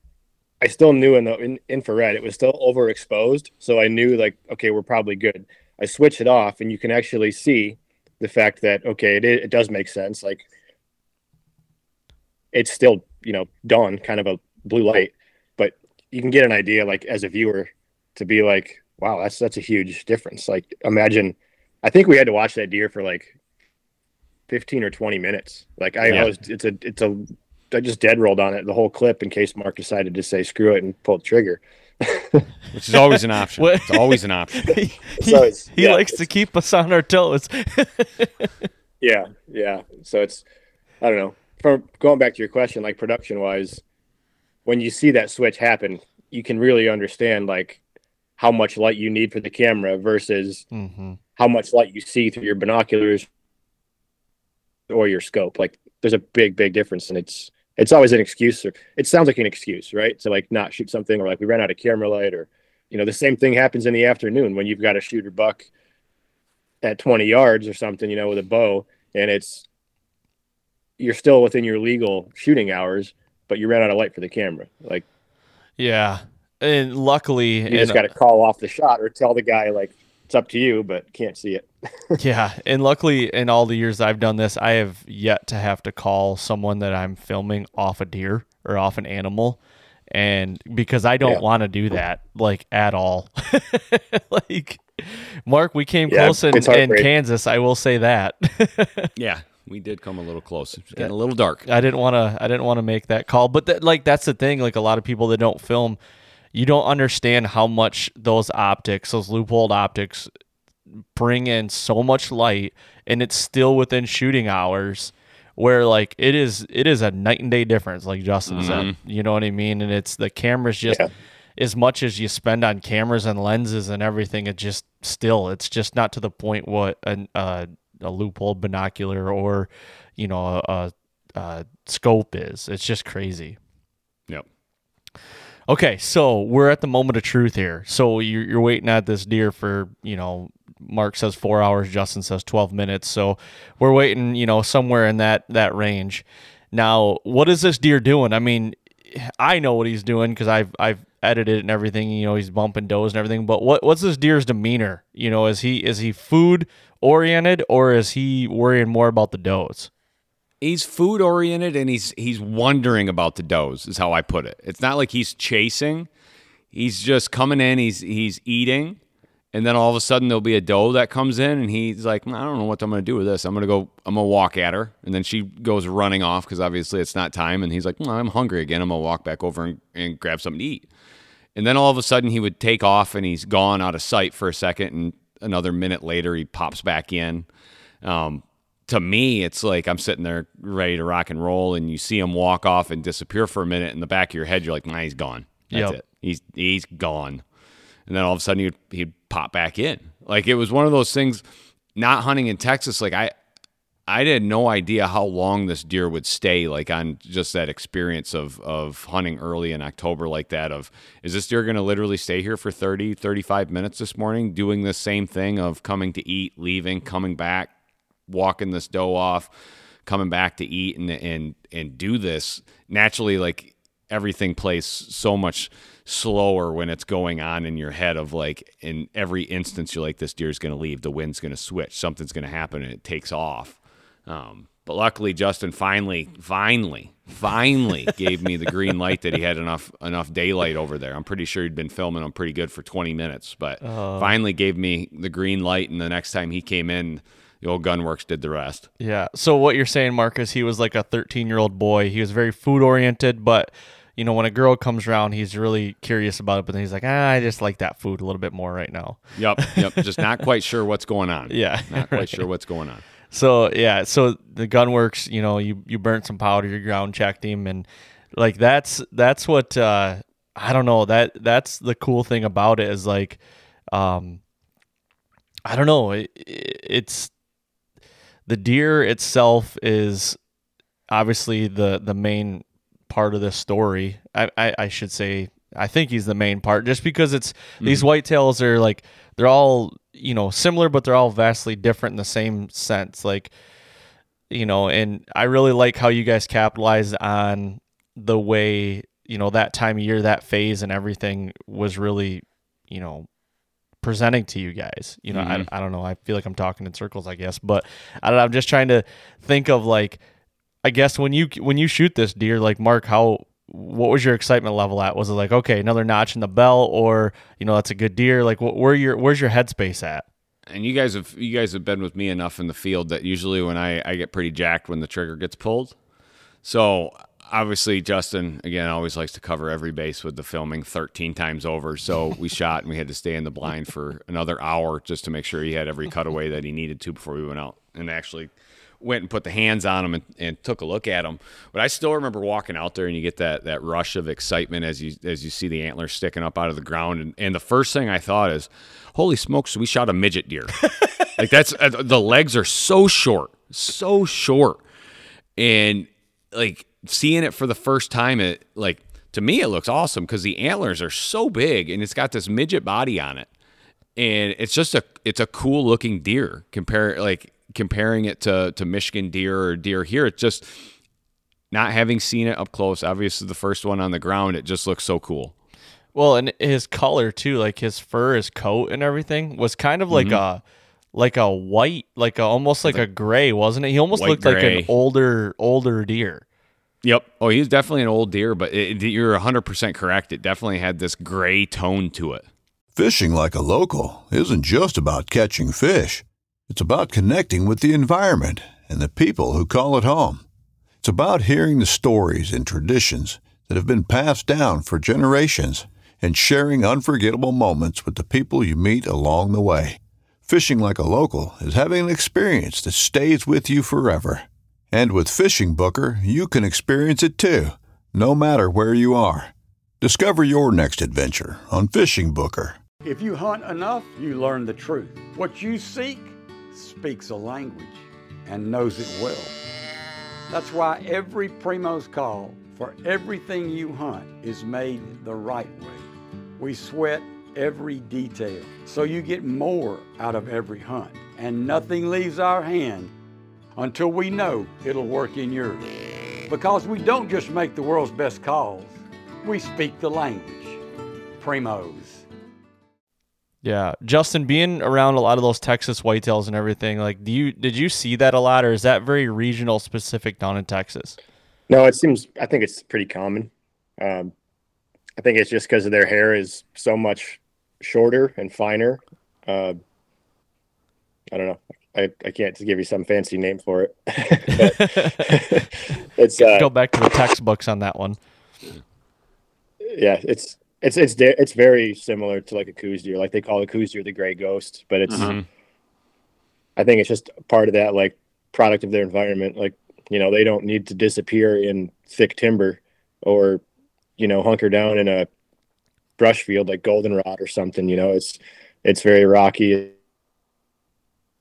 I still knew in the in infrared it was still overexposed, so I knew like okay, we're probably good. I switch it off, and you can actually see the fact that okay, it it does make sense. Like it's still you know dawn, kind of a blue light, but you can get an idea like as a viewer to be like, wow, that's that's a huge difference. Like imagine, I think we had to watch that deer for like 15 or 20 minutes. Like I, yeah. I was, it's a, it's a I just dead rolled on it the whole clip in case Mark decided to say screw it and pull the trigger. Which is always an option. it's always an option. he, so he yeah, likes to keep us on our toes. yeah, yeah. So it's I don't know. From going back to your question, like production wise, when you see that switch happen, you can really understand like how much light you need for the camera versus mm-hmm. how much light you see through your binoculars or your scope. Like there's a big, big difference, and it's it's always an excuse or it sounds like an excuse right to like not shoot something or like we ran out of camera light or you know, the same thing happens in the afternoon when you've got a shooter buck at 20 yards or something, you know, with a bow, and it's you're still within your legal shooting hours, but you ran out of light for the camera. Like, Yeah. And luckily, you just got to call off the shot or tell the guy like it's up to you, but can't see it. Yeah, and luckily in all the years I've done this, I have yet to have to call someone that I'm filming off a deer or off an animal. And because I don't Yeah. want to do that like at all. like Mark, we came Yeah, close in, in. Kansas, I will say that. Yeah, we did come a little close. It's getting a little dark. I didn't want to I didn't want to make that call, but that, like that's the thing like a lot of people that don't film you don't understand how much those optics, those Leupold optics bring in so much light and it's still within shooting hours where like it is it is a night and day difference like Justin said. You know what I mean? And it's the cameras just Yeah. as much as you spend on cameras and lenses and everything, it just still it's just not to the point what an, uh, a Leupold binocular or you know a, a, a scope is. It's just crazy. Okay, so we're at the moment of truth here. So you're, you're waiting at this deer for, you know, Mark says four hours, Justin says 12 minutes. So we're waiting, you know, somewhere in that, that range. Now, what is this deer doing? I mean, I know what he's doing because I've, I've edited and everything, you know, he's bumping does and everything, but what, what's this deer's demeanor? You know, is he, is he food oriented or is he worrying more about the does? He's food oriented and he's he's wondering about the does is how I put it. It's not like he's chasing. He's just coming in, he's he's eating, and then all of a sudden there'll be a doe that comes in and he's like, I don't know what I'm gonna do with this. I'm gonna go I'm gonna walk at her. And then she goes running off because obviously it's not time. And he's like, well, I'm hungry again. I'm gonna walk back over and, and grab something to eat. And then all of a sudden he would take off and he's gone out of sight for a second and another minute later he pops back in. Um, to me, it's like I'm sitting there ready to rock and roll, and you see him walk off and disappear for a minute. In the back of your head, you're like, "Nah, he's gone. That's Yep. it. He's he's gone." And then all of a sudden, he'd he'd pop back in. Like it was one of those things. Not hunting in Texas, like I, I had no idea how long this deer would stay. Like on just that experience of of hunting early in October like that. Of is this deer going to literally stay here for 30, 35 minutes this morning, doing the same thing of coming to eat, leaving, coming back, walking this doe off, coming back to eat and and and do this naturally like everything plays so much slower when it's going on in your head of like in every instance you're like this deer's going to leave the wind's going to switch something's going to happen and it takes off. Um, but luckily justin finally finally finally gave me the green light that he had enough enough daylight over there. I'm pretty sure he'd been filming him pretty good for 20 minutes but finally gave me the green light and the next time he came in the old Gunwerks did the rest Yeah. So what you're saying, Marcus, he was like a 13 year old boy. He was very food oriented, but you know, when a girl comes around, he's really curious about it. But then he's like, ah, I just like that food a little bit more right now. Yep, yep. Just not quite sure what's going on. Yeah, not quite right. sure what's going on. So yeah, so the Gunwerks, you know, you you burnt some powder, you ground checked him, and like that's that's what uh, I don't know that that's the cool thing about it is like, um, I don't know, it, it's the deer itself is obviously the the main part of this story. I, I I should say I think he's the main part just because it's mm-hmm. these whitetails are like they're all you know similar but they're all vastly different in the same sense like you know and I really like how you guys capitalized on the way you know that time of year that phase and everything was really you know presenting to you guys. You know I, mm-hmm. I don't know. I feel like i'm talking in circles i guess but I don't know, i'm just trying to think of like i guess when you when you shoot this deer like mark how what was your excitement level at? Was it like okay another notch in the bell or you know that's a good deer? Like wh- where your where's your headspace at? And you guys have you guys have been with me enough in the field that usually when I, I get pretty jacked when the trigger gets pulled. So obviously Justin again always likes to cover every base with the filming 13 times over. So we shot and we had to stay in the blind for another hour just to make sure he had every cutaway that he needed to before we went out and actually went and put the hands on him and, and took a look at him. But I still remember walking out there and you get that that rush of excitement as you as you see the antlers sticking up out of the ground. And, and the first thing I thought is, holy smokes, we shot a midget deer. like that's uh, the legs are so short, so short, and like seeing it for the first time, it like to me it looks awesome because the antlers are so big and it's got this midget body on it, and it's just a it's a cool looking deer. Compare like comparing it to to Michigan deer or deer here, it's just not having seen it up close. Obviously, the first one on the ground, it just looks so cool. Well, and his color too, like his fur, his coat, and everything was kind of like Mm-hmm. a like a white, like a, almost like a gray, wasn't it? He almost looked like an older older deer. Yep. Oh, he's definitely an old deer, but it, you're 100% correct. It definitely had this gray tone to it. Fishing like a local isn't just about catching fish. It's about connecting with the environment and the people who call it home. It's about hearing the stories and traditions that have been passed down for generations and sharing unforgettable moments with the people you meet along the way. Fishing like a local is having an experience that stays with you forever. And with FishingBooker, you can experience it too, no matter where you are. Discover your next adventure on FishingBooker. If you hunt enough, you learn the truth. What you seek speaks a language and knows it well. That's why every Primo's call for everything you hunt is made the right way. We sweat every detail so you get more out of every hunt, and nothing leaves our hand until we know it'll work in yours. Because we don't just make the world's best calls, we speak the language. Primos. Yeah, Justin, being around a lot of those Texas whitetails and everything, like, do you did you see that a lot, or is that very regional specific down in Texas? No, it seems. I think it's pretty common. Um, I think it's just because their hair is so much shorter and finer. Uh, I don't know. I, I can't give you some fancy name for it. It's uh, Go back to the textbooks on that one. yeah, it's it's it's de- it's very similar to like a Coues deer. Like they call a Coues deer the gray ghost, but it's Mhm. I think it's just part of that like product of their environment. Like you know they don't need to disappear in thick timber or you know hunker down in a brush field like goldenrod or something. You know it's it's very rocky.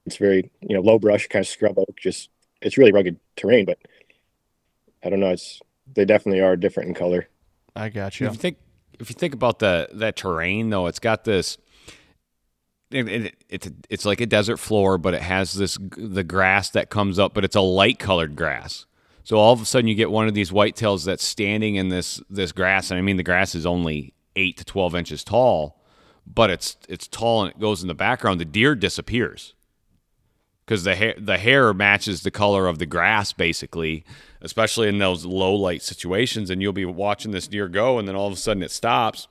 It's very you know low brush kind of scrub oak. Just it's really rugged terrain, but I don't know. It's they definitely are different in color. I got you. If you. you think if you think about the that terrain though, it's got this. It, it, it's it's like a desert floor, but it has this the grass that comes up, but it's a light colored grass. So all of a sudden, you get one of these whitetails that's standing in this this grass, and I mean the grass is only eight to twelve inches tall, but it's it's tall and it goes in the background. The deer disappears because the hair the hair matches the color of the grass basically especially in those low light situations and you'll be watching this deer go and then all of a sudden it stops.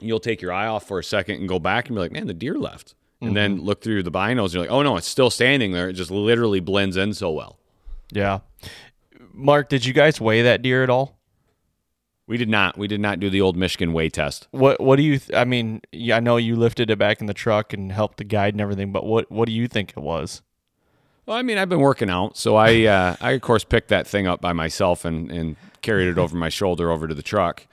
You'll take your eye off for a second and go back and be like man the deer left. And then mm-hmm. look through the binos and you're like oh no it's still standing there. It just literally blends in so well. Yeah. Mark, did you guys weigh that deer at all? We did not we did not do the old michigan weigh test What What do you? Th- I mean, yeah, I know you lifted it back in the truck and helped the guide and everything, but what What do you think it was? well i mean i've been working out so i uh, i of course picked that thing up by myself and and carried it over my shoulder over to the truck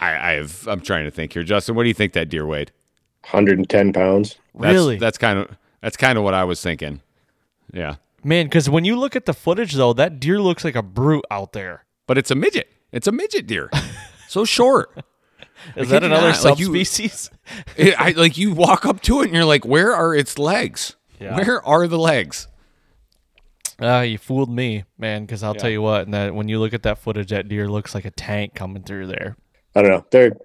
i i've i'm trying to think here justin what do you think that deer weighed 110 pounds. That's, Really? That's kind of that's kind of what I was thinking. Yeah, Man, because when you look at the footage, though, that deer looks like a brute out there. but it's a midget. It's a midget deer. so short. Is that another not, like you- subspecies? It, I like you walk up to it and you're like, where are its legs? Yeah. Where are the legs? Ah, you fooled me, man. Because I'll tell you what, and that when you look at that footage, that deer looks like a tank coming through there. I don't know. They're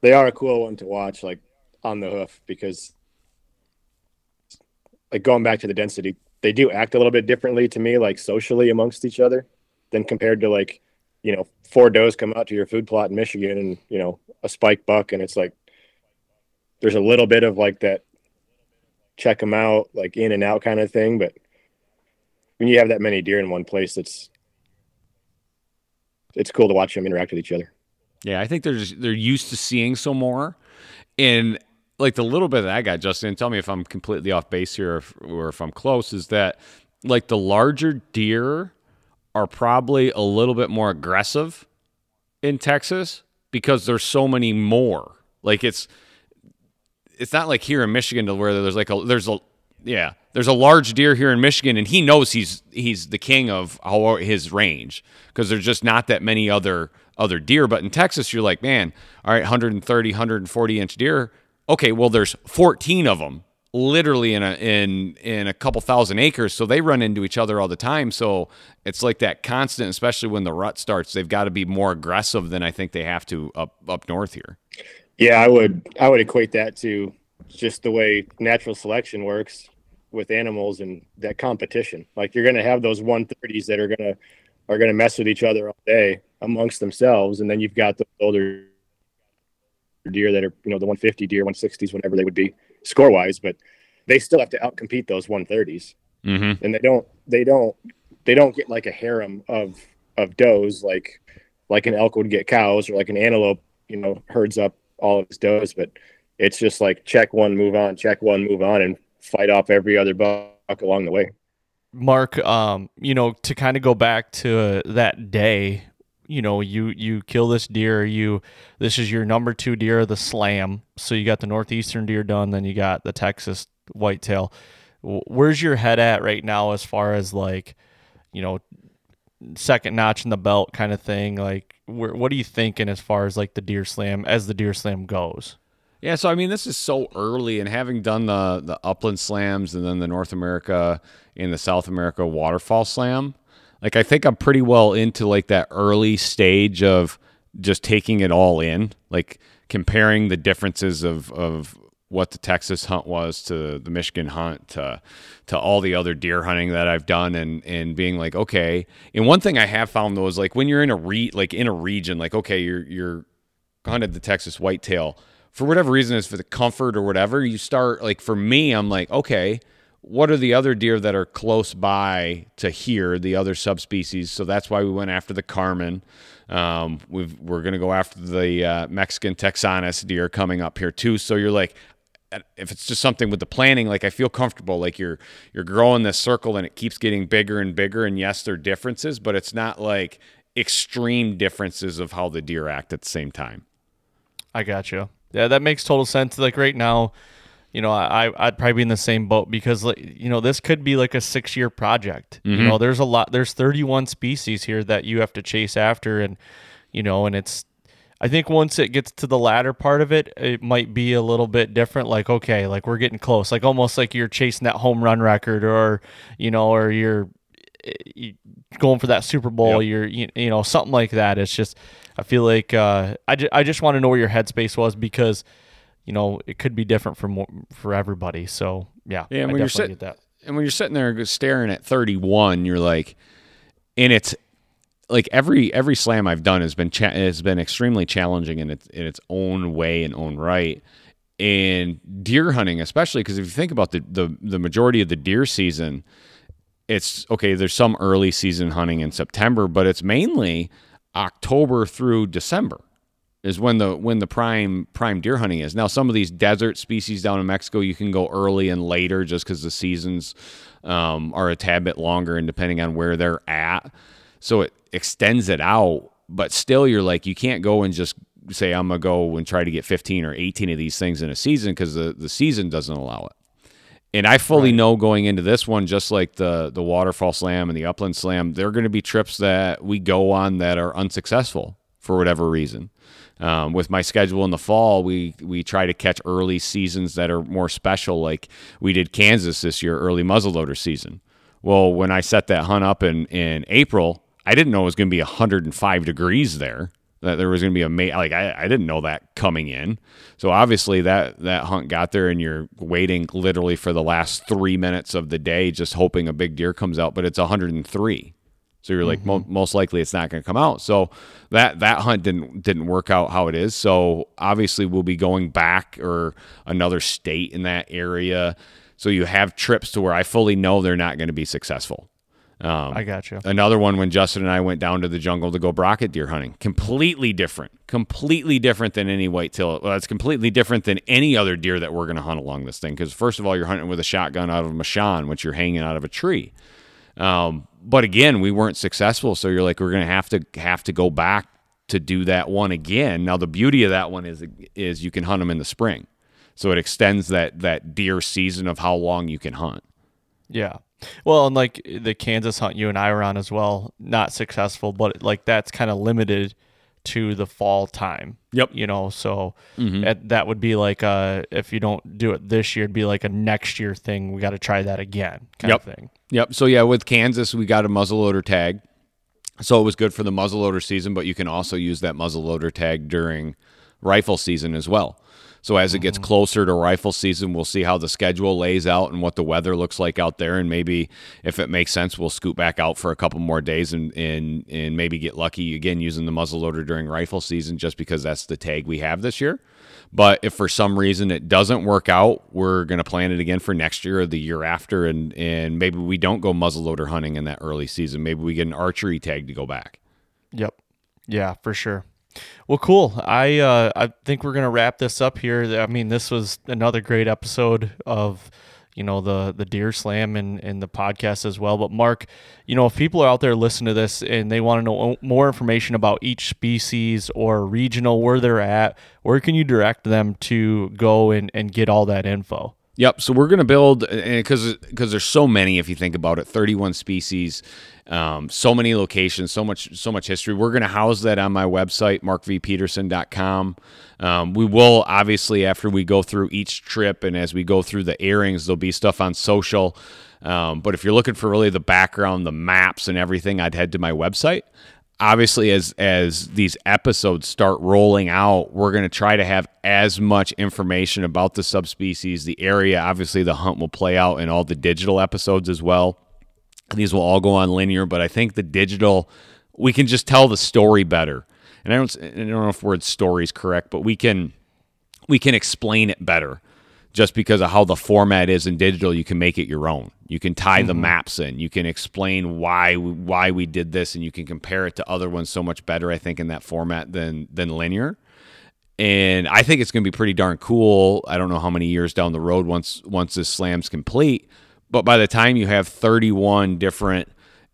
they are a cool one to watch, like on the hoof, because like going back to the density, they do act a little bit differently to me, like socially amongst each other, than compared to like, you know, four does come out to your food plot in Michigan and you know a spike buck, and it's like there's a little bit of like that check them out, like in and out kind of thing, but when you have that many deer in one place, it's it's cool to watch them interact with each other. Yeah, I think they're just, they're used to seeing so more, and like the little bit that I got, Justin. Tell me if I'm completely off base here, or if, or if I'm close. Is that like the larger deer are probably a little bit more aggressive in Texas because there's so many more. Like it's it's not like here in Michigan to where there's like a there's a yeah there's a large deer here in Michigan and he knows he's he's the king of his range because there's just not that many other other deer. But in Texas, you're like, man, all right, 130, 140 inch deer. Okay, well, there's 14 of them literally in a in in a couple thousand acres so they run into each other all the time. So it's like that constant especially when the rut starts they've got to be more aggressive than i think they have to up up north here. Yeah i would i would equate that to just the way natural selection works with animals and that competition. Like you're going to have those 130s that are going to are going to mess with each other all day amongst themselves and then you've got the older deer that are you know the 150 deer 160s whatever they would be score wise, but they still have to outcompete those 130s. Mm-hmm. And they don't, they don't, they don't get like a harem of, of does like, like an elk would get cows or like an antelope, you know, herds up all of his does, but it's just like check one, move on, check one, move on, and fight off every other buck along the way. Mark, um, you know, to kind of go back to uh, that day, you know, you you kill this deer, you this is your number two deer the slam. So you got the northeastern deer done, then you got the Texas whitetail. Where's your head at right now as far as like, you know, second notch in the belt kind of thing? Like, where, what are you thinking as far as like the deer slam as the deer slam goes? Yeah, so I mean, this is so early, and having done the the upland slams and then the North America and the South America waterfowl slam, like I think I'm pretty well into like that early stage of just taking it all in, like comparing the differences of of what the Texas hunt was to the Michigan hunt to to all the other deer hunting that I've done and and being like okay. And one thing I have found though is like when you're in a re like in a region like okay you're you're hunted the Texas whitetail for whatever reason is for the comfort or whatever you start like for me I'm like okay what are the other deer that are close by to here, the other subspecies? So that's why we went after the Carmen. Um, we are going to go after the uh, Mexican Texanus deer coming up here too. So you're like, if it's just something with the planning, like I feel comfortable, like you're you're growing this circle and it keeps getting bigger and bigger. And yes, there are differences, but it's not like extreme differences of how the deer act at the same time. I got you. Yeah, that makes total sense. Like right now, you know, I I'd probably be in the same boat because like you know this could be like a six year project. Mm-hmm. You know, there's a lot. There's 31 species here that you have to chase after, and you know, and it's. I think once it gets to the latter part of it, it might be a little bit different. Like, okay, like we're getting close. Like almost like you're chasing that home run record, or you know, or you're going for that Super Bowl. Yep. You're you, you know something like that. It's just I feel like uh, I, ju- I just want to know where your headspace was because you know, it could be different for more, for everybody. So yeah, yeah. And when you're sitting, and when you're sitting there staring at 31, you're like, and it's like every every slam I've done has been cha- has been extremely challenging in its in its own way and own right. And deer hunting, especially because if you think about the, the the majority of the deer season, it's okay. There's some early season hunting in September, but it's mainly October through December is when the when the prime prime deer hunting is. Now, some of these desert species down in Mexico, you can go early and later just because the seasons um, are a tad bit longer, and depending on where they're at, so it extends it out. But still, you're like you can't go and just say I'm gonna go and try to get 15 or 18 of these things in a season because the the season doesn't allow it. And I fully right. know going into this one, just like the the waterfowl slam and the upland slam, there are going to be trips that we go on that are unsuccessful for whatever reason. Um, with my schedule in the fall, we we try to catch early seasons that are more special, like we did Kansas this year, early muzzleloader season. Well, when I set that hunt up in in April, I didn't know it was going to be 105 degrees there. That there was going to be a ma- like I, I didn't know that coming in. So obviously that that hunt got there, and you're waiting literally for the last three minutes of the day, just hoping a big deer comes out. But it's 103. So you're like, mm-hmm. most likely it's not going to come out. So that that hunt didn't didn't work out how it is. So obviously we'll be going back or another state in that area. So you have trips to where I fully know they're not going to be successful. Um, I got you. Another one when Justin and I went down to the jungle to go brocket deer hunting. Completely different. Completely different than any whitetail. Well, it's completely different than any other deer that we're going to hunt along this thing. Because first of all, you're hunting with a shotgun out of a machan, which you're hanging out of a tree. Um, but again, we weren't successful. So you're like, we're to have to have to go back to do that one again. Now the beauty of that one is is you can hunt them in the spring, so it extends that that deer season of how long you can hunt. Yeah. Well, and like the Kansas hunt you and I were on as well, not successful, but like that's kind of limited to the fall time. Yep. You know, so Mhm. that, that would be like a, if you don't do it this year, it'd be like a next year thing. We got to try that again kind Yep. of thing. Yep. So yeah, with Kansas, we got a muzzleloader tag. So it was good for the muzzleloader season, but you can also use that muzzleloader tag during rifle season as well. So as it gets mm-hmm. closer to rifle season, we'll see how the schedule lays out and what the weather looks like out there, and maybe if it makes sense, we'll scoot back out for a couple more days and and and maybe get lucky again using the muzzleloader during rifle season, just because that's the tag we have this year. But if for some reason it doesn't work out, we're going to plan it again for next year or the year after, and and maybe we don't go muzzleloader hunting in that early season. Maybe we get an archery tag to go back. Yep. Yeah, for sure. Well, cool. I uh, I think we're gonna wrap this up here. I mean, this was another great episode of you know the the deer slam and and the podcast as well. But Mark, you know, if people are out there listening to this and they want to know more information about each species or regional where they're at, where can you direct them to go and and get all that info? Yep. So we're going to build because because there's so many. If you think about it, 31 species, um, so many locations, so much so much history. We're going to house that on my website, markvpeterson.com. Um, we will obviously after we go through each trip and as we go through the airings, there'll be stuff on social. Um, but if you're looking for really the background, the maps, and everything, I'd head to my website obviously as as these episodes start rolling out we're going to try to have as much information about the subspecies the area. Obviously the hunt will play out in all the digital episodes as well. These will all go on linear but i think the digital we can just tell the story better. And i don't i don't know if word story is correct but we can we can explain it better just because of how the format is in digital. You can make it your own you can tie the mm-hmm. maps in. You can explain why why we did this and you can compare it to other ones so much better i think in that format than than linear. And i think it's going to be pretty darn cool. I don't know how many years down the road once once this slam's complete but by the time you have 31 different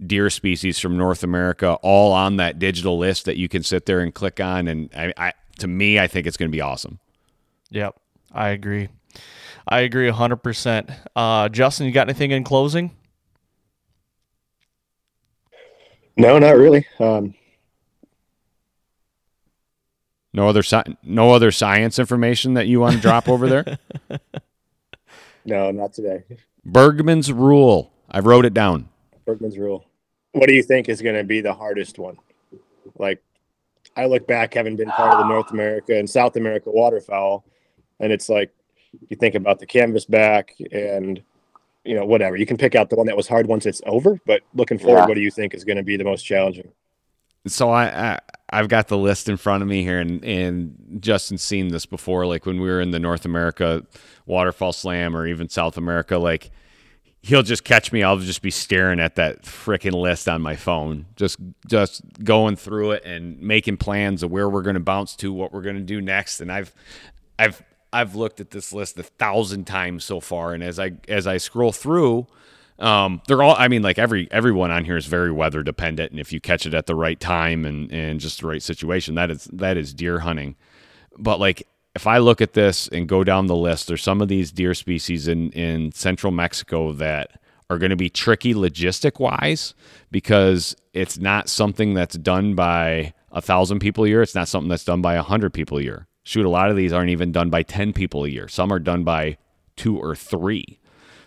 deer species from north america all on that digital list that you can sit there and click on and i, I to me i think it's going to be awesome. Yep, I agree. I agree 100%. Uh, Justin, you got anything in closing? No, not really. Um, No other sci- no other science information that you want to drop over there. no, not today. Bergmann's rule. I wrote it down. Bergmann's rule. What do you think is going to be the hardest one? Like, I look back, having been part of the North America and South America waterfowl, and it's like you think about the canvas back and you know whatever. You can pick out the one that was hard once it's over, but looking forward, Yeah. what do you think is going to be the most challenging? So I, I I've got the list in front of me here, and and Justin's seen this before. Like when we were in the North America waterfowl slam, or even South America, like he'll just catch me. I'll just be staring at that freaking list on my phone, just just going through it and making plans of where we're going to bounce to, what we're going to do next. And I've I've I've looked at this list a thousand times so far, and as I as I scroll through, um, they're all. I mean, like every everyone on here is very weather dependent, and if you catch it at the right time and and just the right situation, that is that is deer hunting. But like if I look at this and go down the list, there's some of these deer species in in central Mexico that are going to be tricky logistic wise because it's not something that's done by a thousand people a year. It's not something that's done by a hundred people a year. Shoot, a lot of these aren't even done by ten people a year. Some are done by two or three.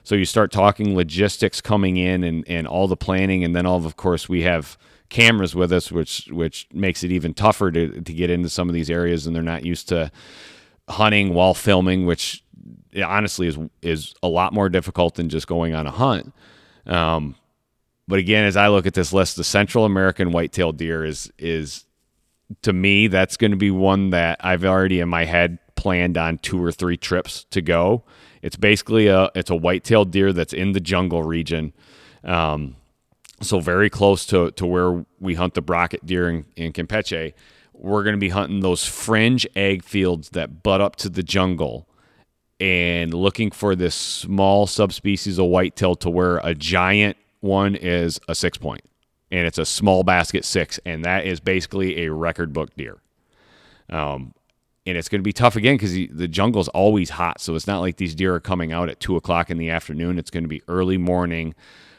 So you start talking logistics coming in and, and all the planning, and then all of, of course we have cameras with us, which which makes it even tougher to to get into some of these areas, and they're not used to hunting while filming, which honestly is is a lot more difficult than just going on a hunt. Um, but again, as I look at this list, the Central American white-tailed deer is is to me that's going to be one that I've already in my head planned on two or three trips to go. It's basically a it's a white-tailed deer that's in the jungle region. Um, so very close to, to where we hunt the brocket deer in, in Campeche. We're going to be hunting those fringe ag fields that butt up to the jungle and looking for this small subspecies of whitetail to where a giant one is a six point and it's a small basket six and that is basically a record book deer. Um, and it's going to be tough again because the jungle's always hot so it's not like these deer are coming out at two o'clock in the afternoon. It's going to be early morning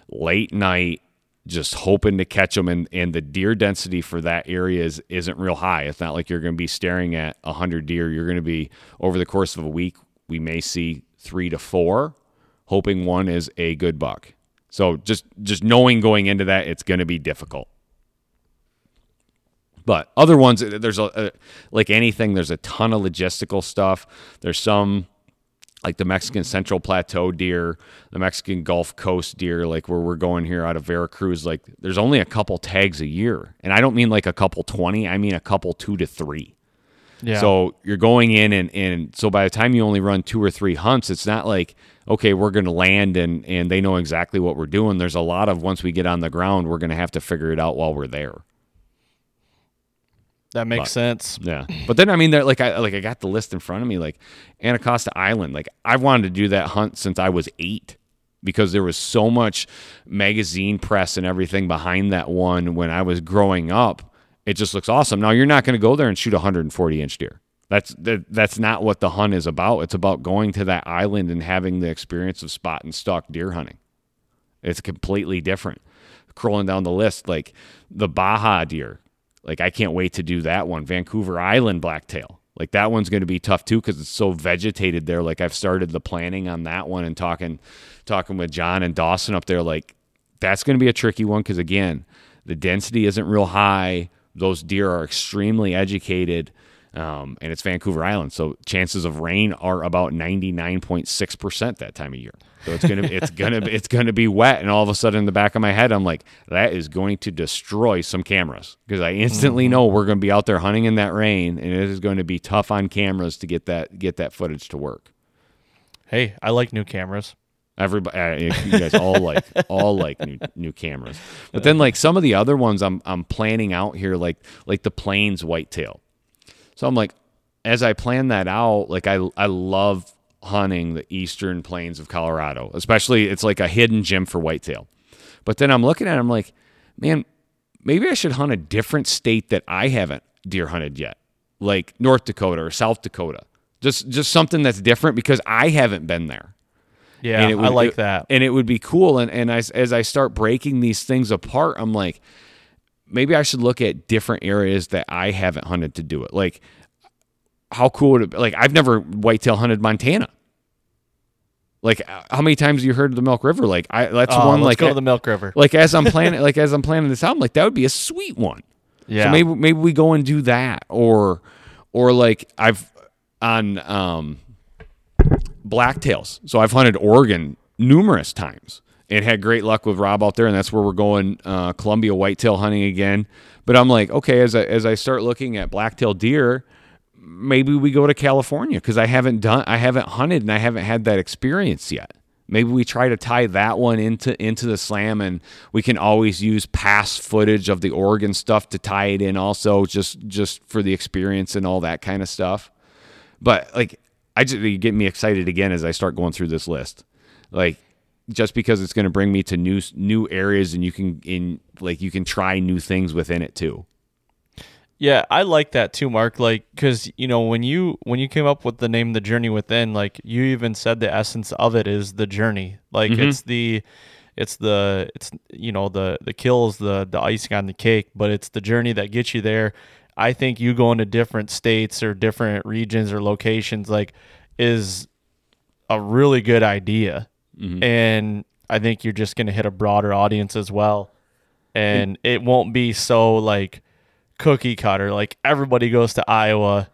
late night just hoping to catch them and, and the deer density for that area is, isn't real high. It's not like you're going to be staring at 100 deer. You're going to be over the course of a week we may see three to four hoping one is a good buck so just just knowing going into that it's going to be difficult but other ones uh, there's a, a like anything there's a ton of logistical stuff there's some like the Mexican Central Plateau deer, the Mexican Gulf Coast deer, like where we're going here out of Veracruz, like there's only a couple tags a year. And I don't mean like a couple 20, I mean a couple two to three. Yeah. So you're going in and, and so by the time you only run two or three hunts, it's not like, okay, we're going to land and, and they know exactly what we're doing. There's a lot of once we get on the ground, we're going to have to figure it out while we're there. that makes but- sense. Yeah, but then I mean, they're like I like I got the list in front of me, like Anticosti Island. Like I've wanted to do that hunt since I was eight because there was so much magazine press and everything behind that one when I was growing up. It just looks awesome. Now you're not going to go there and shoot a 140 inch deer. That's that, that's not what the hunt is about. It's about going to that island and having the experience of spot and stalk deer hunting. It's completely different. Crawling down the list, like the Baja deer, like I can't wait to do that one. Vancouver Island blacktail. Like that one's going to be tough too because it's so vegetated there. Like I've started the planning on that one and talking, talking with John and Dawson up there. Like that's going to be a tricky one because again, the density isn't real high. Those deer are extremely educated, um, and it's Vancouver Island, so chances of rain are about ninety nine point six percent that time of year. So it's gonna it's gonna it's gonna be wet, and all of a sudden in the back of my head, I'm like, that is going to destroy some cameras because I instantly know we're going to be out there hunting in that rain, and it is going to be tough on cameras to get that get that footage to work. Hey, I like new cameras. Everybody, uh, you guys all like all like new new cameras, but then like some of the other ones, I'm I'm planning out here, like like the plains whitetail. So I'm like, as I plan that out, like I I love hunting the eastern plains of Colorado, especially it's like a hidden gem for whitetail. But then I'm looking at, it, I'm like, man, maybe I should hunt a different state that I haven't deer hunted yet, like North Dakota or South Dakota. Just just something that's different because I haven't been there. Yeah, And it I would- like it- that. And it would be cool. And, and as, as I start breaking these things apart, I'm like, maybe I should look at different areas that I haven't hunted to do it. Like, how cool would it be? Like, I've never whitetail hunted Montana. Like, how many times have you heard of the Milk River? Like, I that's Oh, one let's like go to the Milk River. like as I'm planning like as I'm planning this out, I'm like that would be a sweet one. Yeah. So maybe maybe we go and do that or or like I've on um blacktails. So I've hunted Oregon numerous times and had great luck with Rob out there and that's where we're going uh Columbia whitetail hunting again. But I'm like, okay, as I as I start looking at blacktail deer, maybe we go to California because I haven't done I haven't hunted and I haven't had that experience yet. Maybe we try to tie that one into into the slam and we can always use past footage of the Oregon stuff to tie it in also just just for the experience and all that kind of stuff. But like I just get me excited again as I start going through this list. Like just because it's going to bring me to new new areas and you can in like you can try new things within it too. Yeah, I like that too, Mark. Like, cause you know when you when you came up with the name "The Journey Within," like you even said the essence of it is the journey. Like mm-hmm. it's the, it's the it's you know the the kills the the icing on the cake, but it's the journey that gets you there. I think you going to different states or different regions or locations like is a really good idea, mm-hmm. and I think you're just going to hit a broader audience as well, and it won't be so like cookie cutter. Like everybody goes to Iowa.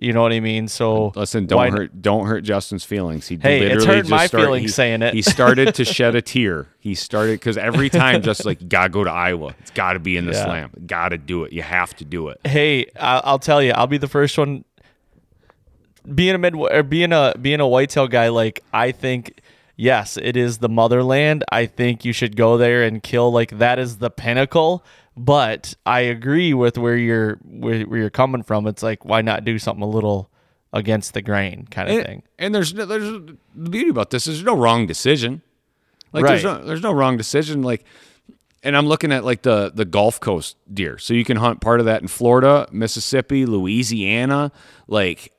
You know what I mean? So Listen, don't why- hurt don't hurt Justin's feelings. He Hey, it's literally hurt my started- feelings he- saying it. He started to shed a tear. He started because every time, just like you gotta go to Iowa. It's got to be in the Yeah. slam. Got to do it. You have to do it. Hey, I- I'll tell you, I'll be the first one. Being a mid or being a being a whitetail guy, like I think, yes, it is the motherland. I think you should go there and kill. Like that is the pinnacle. But I agree with where you're where, where you're coming from. It's like why not do something a little against the grain kind of And, thing. and there's no, there's the beauty about this is there's no wrong decision. Like there's Right. no there's no wrong decision. Like, and I'm looking at like the the Gulf Coast deer. So you can hunt part of that in Florida, Mississippi, Louisiana. Like,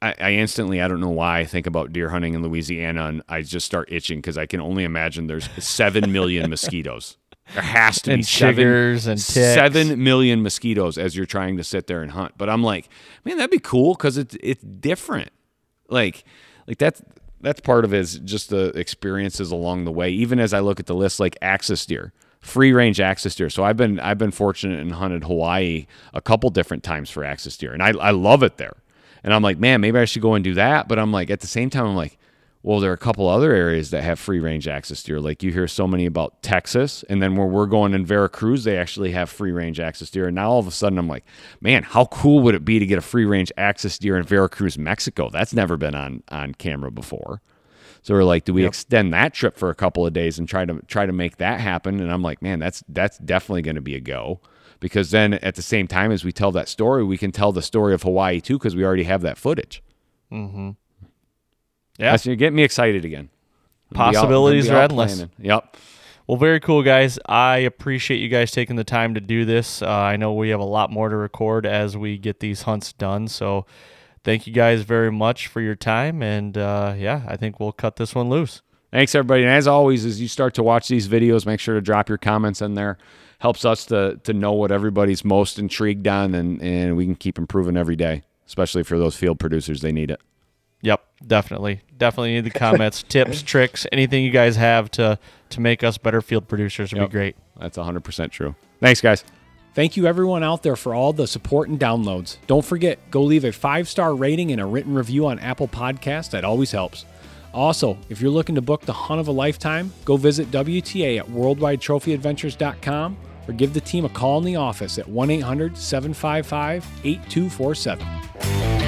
I, I instantly I don't know why I think about deer hunting in Louisiana and I just start itching because I can only imagine there's seven million mosquitoes. There has to be seven, and ticks. seven million mosquitoes as you're trying to sit there and hunt. But I'm like, man, that'd be cool because it's it's different. Like like that's that's part of it is just the experiences along the way. Even as I look at the list, like axis deer, free range axis deer. So I've been I've been fortunate and hunted Hawaii a couple different times for axis deer, and I I love it there. And I'm like, man, maybe I should go and do that. But I'm like, at the same time, I'm like, well, there are a couple other areas that have free range axis deer. Like you hear so many about Texas, and then where we're going in Veracruz, they actually have free range axis deer. And now all of a sudden, I'm like, man, how cool would it be to get a free range axis deer in Veracruz, Mexico? That's never been on on camera before. So we're like, do we extend that trip for a couple of days and try to try to make that happen? And I'm like, man, that's that's definitely going to be a go. Because then at the same time as we tell that story, we can tell the story of Hawaii too, because we already have that footage. Mm-hmm. Yeah. That's, you're getting me excited again. Gonna be out- Possibilities are endless. planning. Yep. Well, very cool, guys. I appreciate you guys taking the time to do this. Uh, I know we have a lot more to record as we get these hunts done. So, thank you guys very much for your time. And uh, yeah, I think we'll cut this one loose. Thanks, everybody. And as always, as you start to watch these videos, make sure to drop your comments in there. Helps us to to know what everybody's most intrigued on, and and we can keep improving every day. Especially for those field producers, they need it. Yep, definitely, definitely need the comments, tips, tricks, anything you guys have to to make us better field producers would Yep. be great. That's 100% true. Thanks, guys. Thank you, everyone out there, for all the support and downloads. Don't forget, go leave a five star rating and a written review on Apple Podcasts. That always helps. Also, if you're looking to book the hunt of a lifetime, go visit WTA at worldwidetrophyadventures.com or give the team a call in the office at 1 800 755 8247.